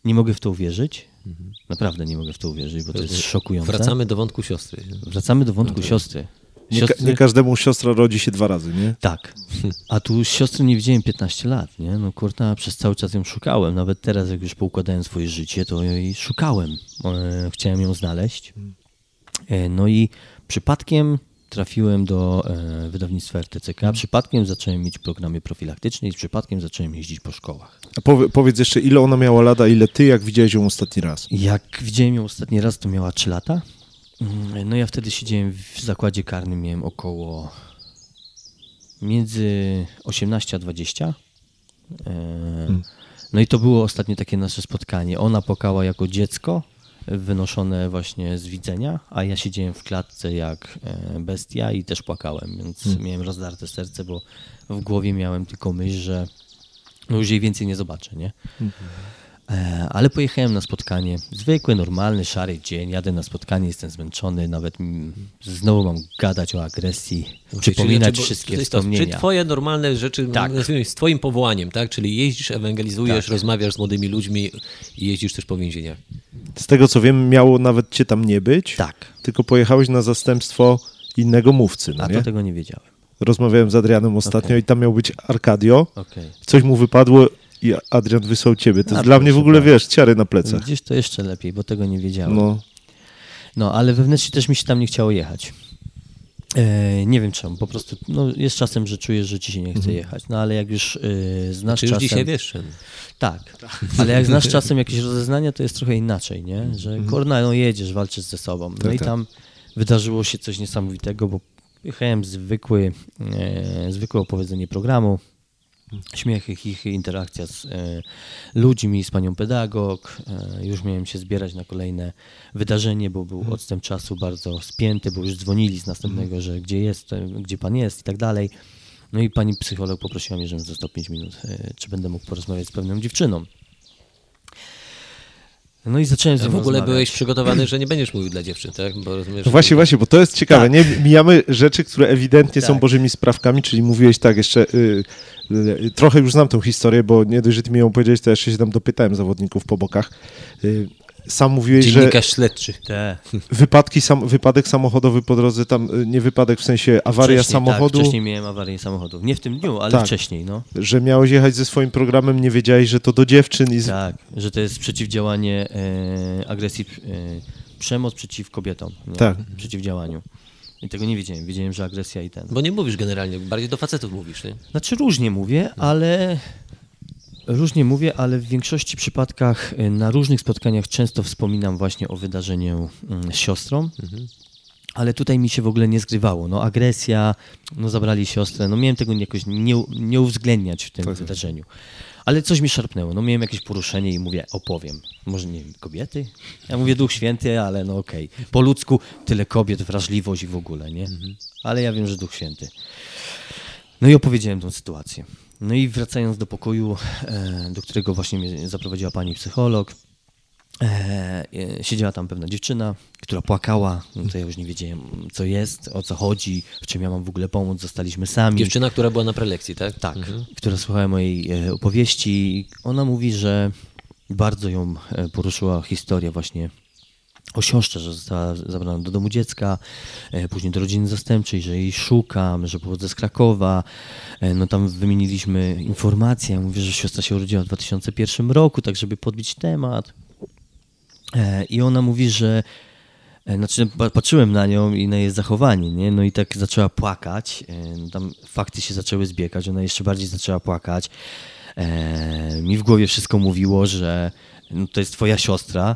nie mogę w to uwierzyć. Naprawdę nie mogę w to uwierzyć, bo to jest szokujące. Wracamy do wątku siostry. Wracamy do wątku siostry. Nie, ka- Siostry... nie każdemu siostra rodzi się dwa razy, nie? Tak. A tu siostry nie widziałem 15 lat, nie? No kurta, przez cały czas ją szukałem. Nawet teraz, jak już poukładałem swoje życie, to jej szukałem. E, Chciałem ją znaleźć. E, No i przypadkiem trafiłem do e, wydawnictwa RTCK. Przypadkiem zacząłem mieć programy profilaktyczne i przypadkiem zacząłem jeździć po szkołach. A powie, powiedz jeszcze, ile ona miała lata, ile ty, jak widziałeś ją ostatni raz? Jak widziałem ją ostatni raz, to miała 3 lata. Mm, No ja wtedy siedziałem w zakładzie karnym, miałem około między 18 a 20. E, No i to było ostatnie takie nasze spotkanie. Ona płakała jako dziecko, wynoszone właśnie z widzenia, a ja siedziałem w klatce jak e, bestia i też płakałem, więc miałem rozdarte serce, bo w głowie miałem tylko myśl, że no już jej więcej nie zobaczę, nie? E, Ale pojechałem na spotkanie. Zwykły, normalny, szary dzień. Jadę na spotkanie, jestem zmęczony. Nawet mm, znowu mam gadać o agresji, przypominać Czyli- bo wszystkie to, wspomnienia. Czy twoje normalne rzeczy Tak. z twoim powołaniem, tak? Czyli jeździsz, ewangelizujesz, Tak. rozmawiasz z młodymi ludźmi i jeździsz też po więzieniach. Z tego co wiem, miało nawet cię tam nie być, Tak. tylko pojechałeś na zastępstwo innego mówcy, no A nie? to tego nie wiedziałem. Rozmawiałem z Adrianem ostatnio Okej. i tam miał być Arkadio. Okej. Coś mu wypadło i Adrian wysłał ciebie. To A, jest dla mnie w ogóle, wiesz, ciary na plecach. Gdzieś to jeszcze lepiej, bo tego nie wiedziałem. No, No, ale wewnętrznie też mi się tam nie chciało jechać. E, nie wiem czemu, po prostu no, jest czasem, że czujesz, że ci się nie chce jechać. No ale jak już e, znasz Czy już czasem... dzisiaj wiesz czym? Tak, ale jak znasz czasem jakieś rozeznania, to jest trochę inaczej, nie? Że kurna, no jedziesz, walczysz ze sobą. No Tak, i tak. tam wydarzyło się coś niesamowitego, bo jechałem zwykły, e, zwykłe opowiedzenie programu, śmiech, ich interakcja z e, ludźmi, z panią pedagog. E, już miałem się zbierać na kolejne wydarzenie, bo był odstęp czasu bardzo spięty, bo już dzwonili z następnego, że gdzie jest, e, gdzie pan jest i tak dalej. No i pani psycholog poprosiła mnie, żebym został 5 minut, czy będę mógł porozmawiać z pewną dziewczyną. No i zacząłem z A nią w ogóle rozmawiać. byłeś przygotowany, że nie będziesz mówił dla dziewczyn, tak? Bo rozumiesz, no właśnie, właśnie, bo to jest ciekawe. Tak. Nie mijamy rzeczy, które ewidentnie są Tak. bożymi sprawkami, czyli mówiłeś tak jeszcze. Y, y, trochę już znam tą historię, bo nie dość, że ty mi ją powiedziałeś, to jeszcze się tam dopytałem zawodników po bokach. Y, sam mówiłeś, że Dziennikarz śledczy. Te. wypadki sam, wypadek samochodowy po drodze, tam y, nie wypadek w sensie awaria Wcześniej, samochodu, Tak, wcześniej miałem awarię samochodu. Nie w tym dniu, ale Tak. wcześniej, no. że miałeś jechać ze swoim programem, nie wiedziałeś, że to do dziewczyn i z... Tak, że to jest przeciwdziałanie e, agresji, e, przemoc przeciw kobietom. Nie? Tak. Przeciwdziałaniu. I tego nie wiedziałem. Wiedziałem, że agresja i ten. Bo nie mówisz generalnie, bardziej do facetów mówisz, nie? Znaczy różnie mówię, ale różnie mówię, ale w większości przypadkach e, na różnych spotkaniach często wspominam właśnie o wydarzeniu mm, z siostrą. Ale tutaj mi się w ogóle nie zgrywało. No agresja, no zabrali siostrę, no miałem tego jakoś nie, nie uwzględniać w tym wydarzeniu. Ale coś mi szarpnęło, no miałem jakieś poruszenie i mówię, opowiem. Może nie wiem, kobiety? Ja mówię Duch Święty, ale no okej. Po ludzku tyle kobiet, wrażliwość i w ogóle, nie? Ale ja wiem, że Duch Święty. No i opowiedziałem tą sytuację. No i wracając do pokoju, e, do którego właśnie mnie zaprowadziła pani psycholog, e, e, siedziała tam pewna dziewczyna, która płakała. No to ja już nie wiedziałem, co jest, o co chodzi, w czym ja mam w ogóle pomóc. Zostaliśmy sami. Dziewczyna, która była na prelekcji, tak? Tak, która słuchała mojej opowieści. Ona mówi, że bardzo ją poruszyła historia właśnie o siostrze, że została zabrana do domu dziecka, e, później do rodziny zastępczej, że jej szukam, że pochodzę z Krakowa. E, No tam wymieniliśmy informacje. Ja mówię, że siostra się urodziła w 2001 roku, tak żeby podbić temat. E, I ona mówi, że znaczy pa- patrzyłem na nią i na jej zachowanie, nie? No i tak zaczęła płakać. no Tam fakty się zaczęły zbiegać, ona jeszcze bardziej zaczęła płakać. Mi w głowie wszystko mówiło, że no, to jest twoja siostra,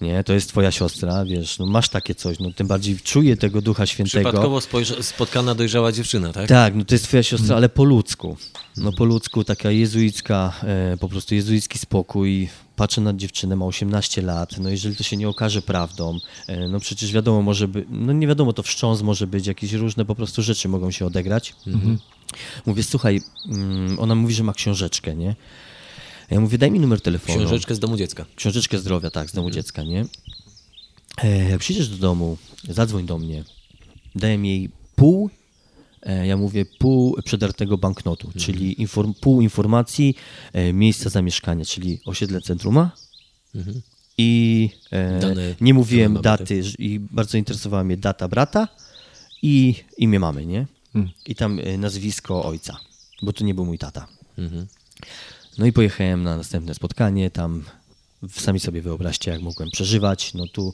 nie? To jest twoja siostra, wiesz, no masz takie coś, no tym bardziej czuję tego Ducha Świętego. Przypadkowo spojrza- spotkana dojrzała dziewczyna, tak? Tak, no to jest twoja siostra, ale po ludzku. No po ludzku, taka jezuicka, e, po prostu jezuicki spokój. Patrzę na dziewczynę, ma 18 lat, no jeżeli to się nie okaże prawdą, e, no przecież wiadomo, może być, no nie wiadomo, to wstrząs może być, jakieś różne po prostu rzeczy mogą się odegrać. Mówię, słuchaj, mm, ona mówi, że ma książeczkę, nie? A ja mówię, daj mi numer telefonu. Książeczkę z domu dziecka. Książeczkę zdrowia, tak, z domu dziecka, nie? E, przyjdziesz do domu, zadzwoń do mnie. Daję jej pół, e, ja mówię pół przedartego banknotu, czyli inform, pół informacji e, miejsca zamieszkania, czyli osiedle centruma. I e, Dane- nie mówiłem daty ż- i bardzo interesowała mnie data brata i imię mamy, nie? I tam e, nazwisko ojca, bo to nie był mój tata. No i pojechałem na następne spotkanie, tam sami sobie wyobraźcie, jak mogłem przeżywać, no tu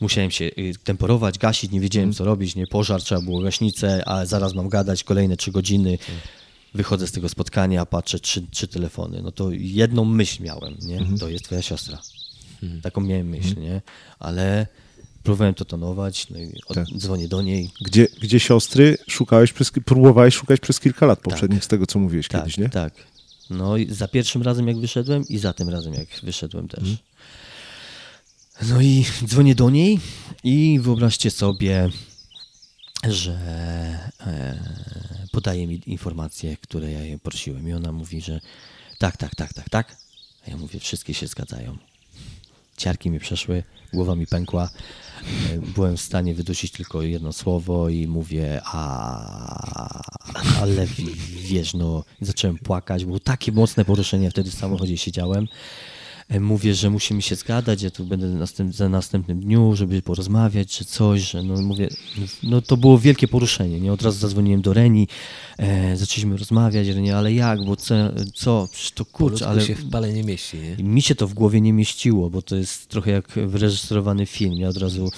musiałem się y, temporować, gasić, nie wiedziałem co robić, nie, pożar, trzeba było gaśnicę, a zaraz mam gadać kolejne trzy godziny, wychodzę z tego spotkania, patrzę, trzy, trzy telefony, no to jedną myśl miałem, nie, to jest twoja siostra, taką miałem myśl, nie, ale próbowałem to tonować, no i od, Tak. dzwonię do niej, Gdzie, gdzie siostry szukałeś przez, próbowałeś szukać przez kilka lat poprzednich, z tego co mówiłeś Tak, kiedyś, nie? tak. No i za pierwszym razem jak wyszedłem i za tym razem jak wyszedłem też. Mhm. No i dzwonię do niej i wyobraźcie sobie, że e, podaje mi informacje, które ja jej prosiłem i ona mówi, że tak, tak, tak, tak, tak. A ja mówię, wszystkie się zgadzają. Ciarki mi przeszły, głowa mi pękła. E, Byłem w stanie wydusić tylko jedno słowo i mówię, a ale wi- wiesz, no, zacząłem płakać. Było takie mocne poruszenie, wtedy w samochodzie siedziałem. E, Mówię, że musimy się zgadać, ja tu będę następ, za następnym dniu, żeby porozmawiać czy coś, że no mówię, no to było wielkie poruszenie, nie? Od razu zadzwoniłem do Reni, e, zaczęliśmy rozmawiać, Reni, ale jak, bo co, co? Przecież to kurczę, Kurczę, ale się w pale nie mieści, nie? mi się to w głowie nie mieściło, bo to jest trochę jak wyreżyserowany film. Ja od razu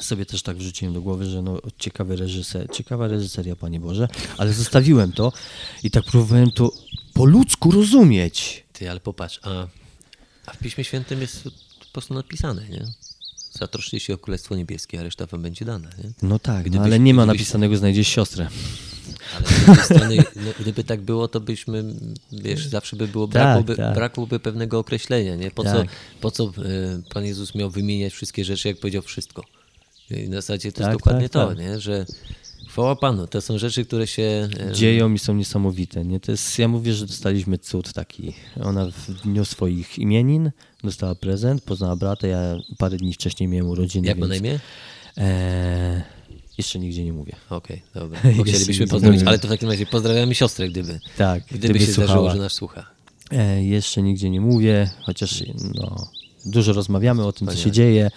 sobie też tak wrzuciłem do głowy, że no ciekawy reżyser, ciekawa reżyseria, Panie Boże, ale zostawiłem to i tak próbowałem to po ludzku rozumieć. Ty, ale popatrz, a, a w Piśmie Świętym jest po prostu napisane, nie? Zatroszcie się o Królestwo Niebieskie, a reszta wam będzie dana, nie? No tak, no, Gdybyś- ale nie ma gdybyś- napisanego znajdziesz siostrę. Ale z drugiej strony, no, gdyby tak było, to byśmy, wiesz, zawsze by było, Tak, brakłoby, tak. brakłoby pewnego określenia, nie? Po co, Tak. po co e, Pan Jezus miał wymieniać wszystkie rzeczy, jak powiedział wszystko? I na zasadzie to Tak, jest dokładnie tak, to, tak. nie? Że chwała Panu, to są rzeczy, które się... e, Dzieją i są niesamowite. Nie? To jest, ja mówię, że dostaliśmy cud taki. Ona w dniu swoich imienin dostała prezent, poznała brata, ja parę dni wcześniej miałem urodziny. Jak ma na imię? Eee, jeszcze nigdzie nie mówię. Okej, dobra. Jest- Bo chcielibyśmy pozdrowić, ale to w takim razie pozdrawiamy siostrę, gdyby, Tak, gdyby, gdyby się zdarzyło, słuchała. że nas słucha. E, jeszcze nigdzie nie mówię, chociaż no, dużo rozmawiamy o tym, co się Wspaniale. dzieje.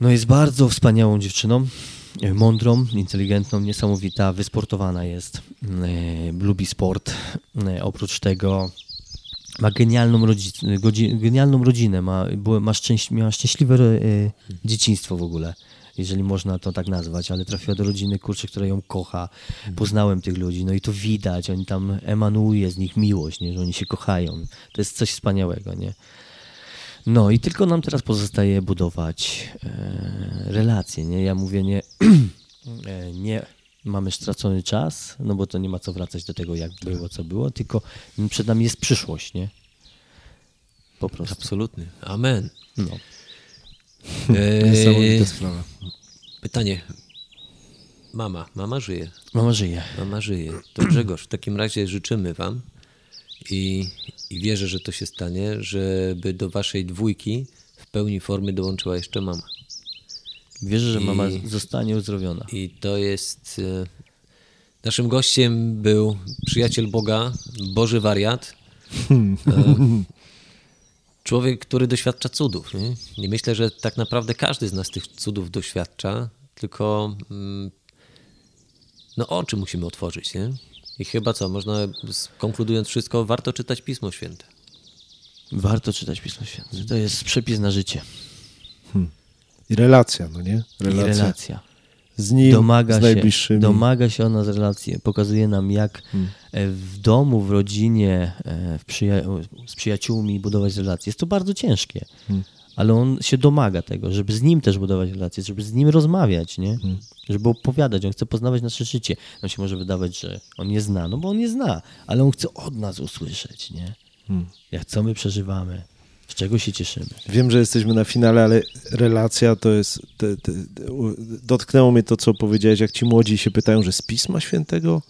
No jest bardzo wspaniałą dziewczyną, e, mądrą, inteligentną, niesamowita, wysportowana jest, e, lubi sport. E, oprócz tego ma genialną, rodzi- godzi- genialną rodzinę, ma, ma szczęś- miała szczęśliwe e, dzieciństwo w ogóle, jeżeli można to tak nazwać, ale trafiła do rodziny, kurczę, która ją kocha. Poznałem tych ludzi, no i to widać, oni tam emanuje z nich miłość, nie? że oni się kochają. To jest coś wspaniałego, nie? No i tylko nam teraz pozostaje budować e, relacje, nie? Ja mówię, nie, e, nie mamy stracony czas, no bo to nie ma co wracać do tego, jak było, co było, tylko przed nami jest przyszłość, nie? Po prostu. Absolutnie. Amen. No. Niesamowita Eee, sprawa. pytanie. Mama, mama żyje. Mama żyje. Mama żyje. To Grzegorz, w takim razie życzymy wam i, i wierzę, że to się stanie, żeby do waszej dwójki w pełni formy dołączyła jeszcze mama. Wierzę, że mama I- zostanie uzdrowiona. I to jest... e, Naszym gościem był przyjaciel Boga, Boży wariat. E, Człowiek, który doświadcza cudów. Nie? nie myślę, że tak naprawdę każdy z nas tych cudów doświadcza, tylko mm, no oczy musimy otworzyć. Nie? I chyba co, można konkludując wszystko, warto czytać Pismo Święte. Warto czytać Pismo Święte. To jest przepis na życie. I relacja, no nie? I Relacja. relacja. Z nim, domaga z najbliższymi. Się, domaga się ona z relacji, pokazuje nam jak Hmm. e, w domu, w rodzinie, e, w przyja- z przyjaciółmi budować relacje. Jest to bardzo ciężkie, Hmm. Ale on się domaga tego, żeby z nim też budować relacje, żeby z nim rozmawiać, nie? Hmm. żeby opowiadać, on chce poznawać nasze życie. Nam się może wydawać, że on nie zna, no bo on nie zna, ale on chce od nas usłyszeć, nie? Hmm. Jak co my przeżywamy, z czego się cieszymy. Wiem, że jesteśmy na finale, ale relacja to jest. Te, te, dotknęło mnie to, co powiedziałeś, jak ci młodzi się pytają, że z Pisma Świętego,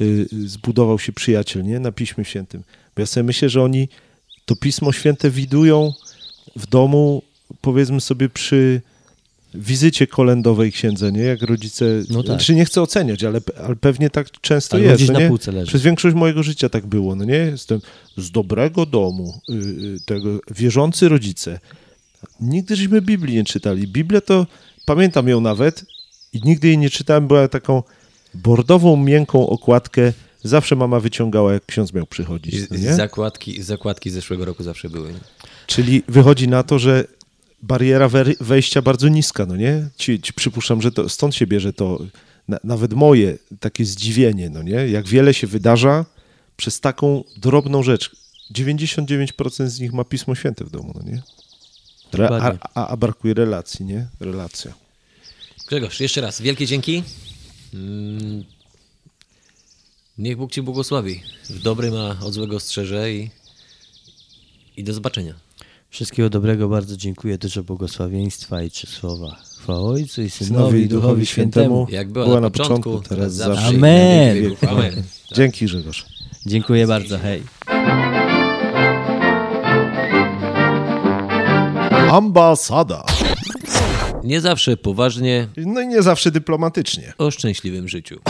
y, zbudował się przyjaciel, nie? Na Piśmie Świętym. Bo ja sobie myślę, że oni to Pismo Święte widują w domu, powiedzmy sobie przy wizycie kolendowej księdza, nie? Jak rodzice, No tak. czy nie chcę oceniać, ale, ale pewnie tak często Albo jest, no na nie? półce leży. Przez większość mojego życia tak było, no nie? Jestem z dobrego domu, y, y, tego, wierzący rodzice. Nigdy żeśmy Biblii nie czytali. Biblię to, pamiętam ją nawet i nigdy jej nie czytałem, była taką bordową, miękką okładkę. Zawsze mama wyciągała, jak ksiądz miał przychodzić, no nie? Zakładki, zakładki z zeszłego roku zawsze były. Czyli wychodzi na to, że bariera wejścia bardzo niska, no nie? Ci, ci przypuszczam, że to stąd się bierze to, na, nawet moje takie zdziwienie, no nie? Jak wiele się wydarza przez taką drobną rzecz. 99% z nich ma Pismo Święte w domu, no nie? Re, a, a, a brakuje relacji, nie? Relacja. Grzegorz, jeszcze raz wielkie dzięki. Mm, Niech Bóg Cię błogosławi. W dobrym, a od złego strzeże i, i do zobaczenia. Wszystkiego dobrego, bardzo dziękuję, dużo błogosławieństwa i trzy słowa. Chwała Ojcu i Synowi, Synowi i Duchowi Świętemu. Jak była, na, początku, teraz zawsze. Amen. wieków. Amen. Dzięki Grzegorz. Dziękuję bardzo, hej. Ambasada. Nie zawsze poważnie No i nie zawsze dyplomatycznie. o szczęśliwym życiu.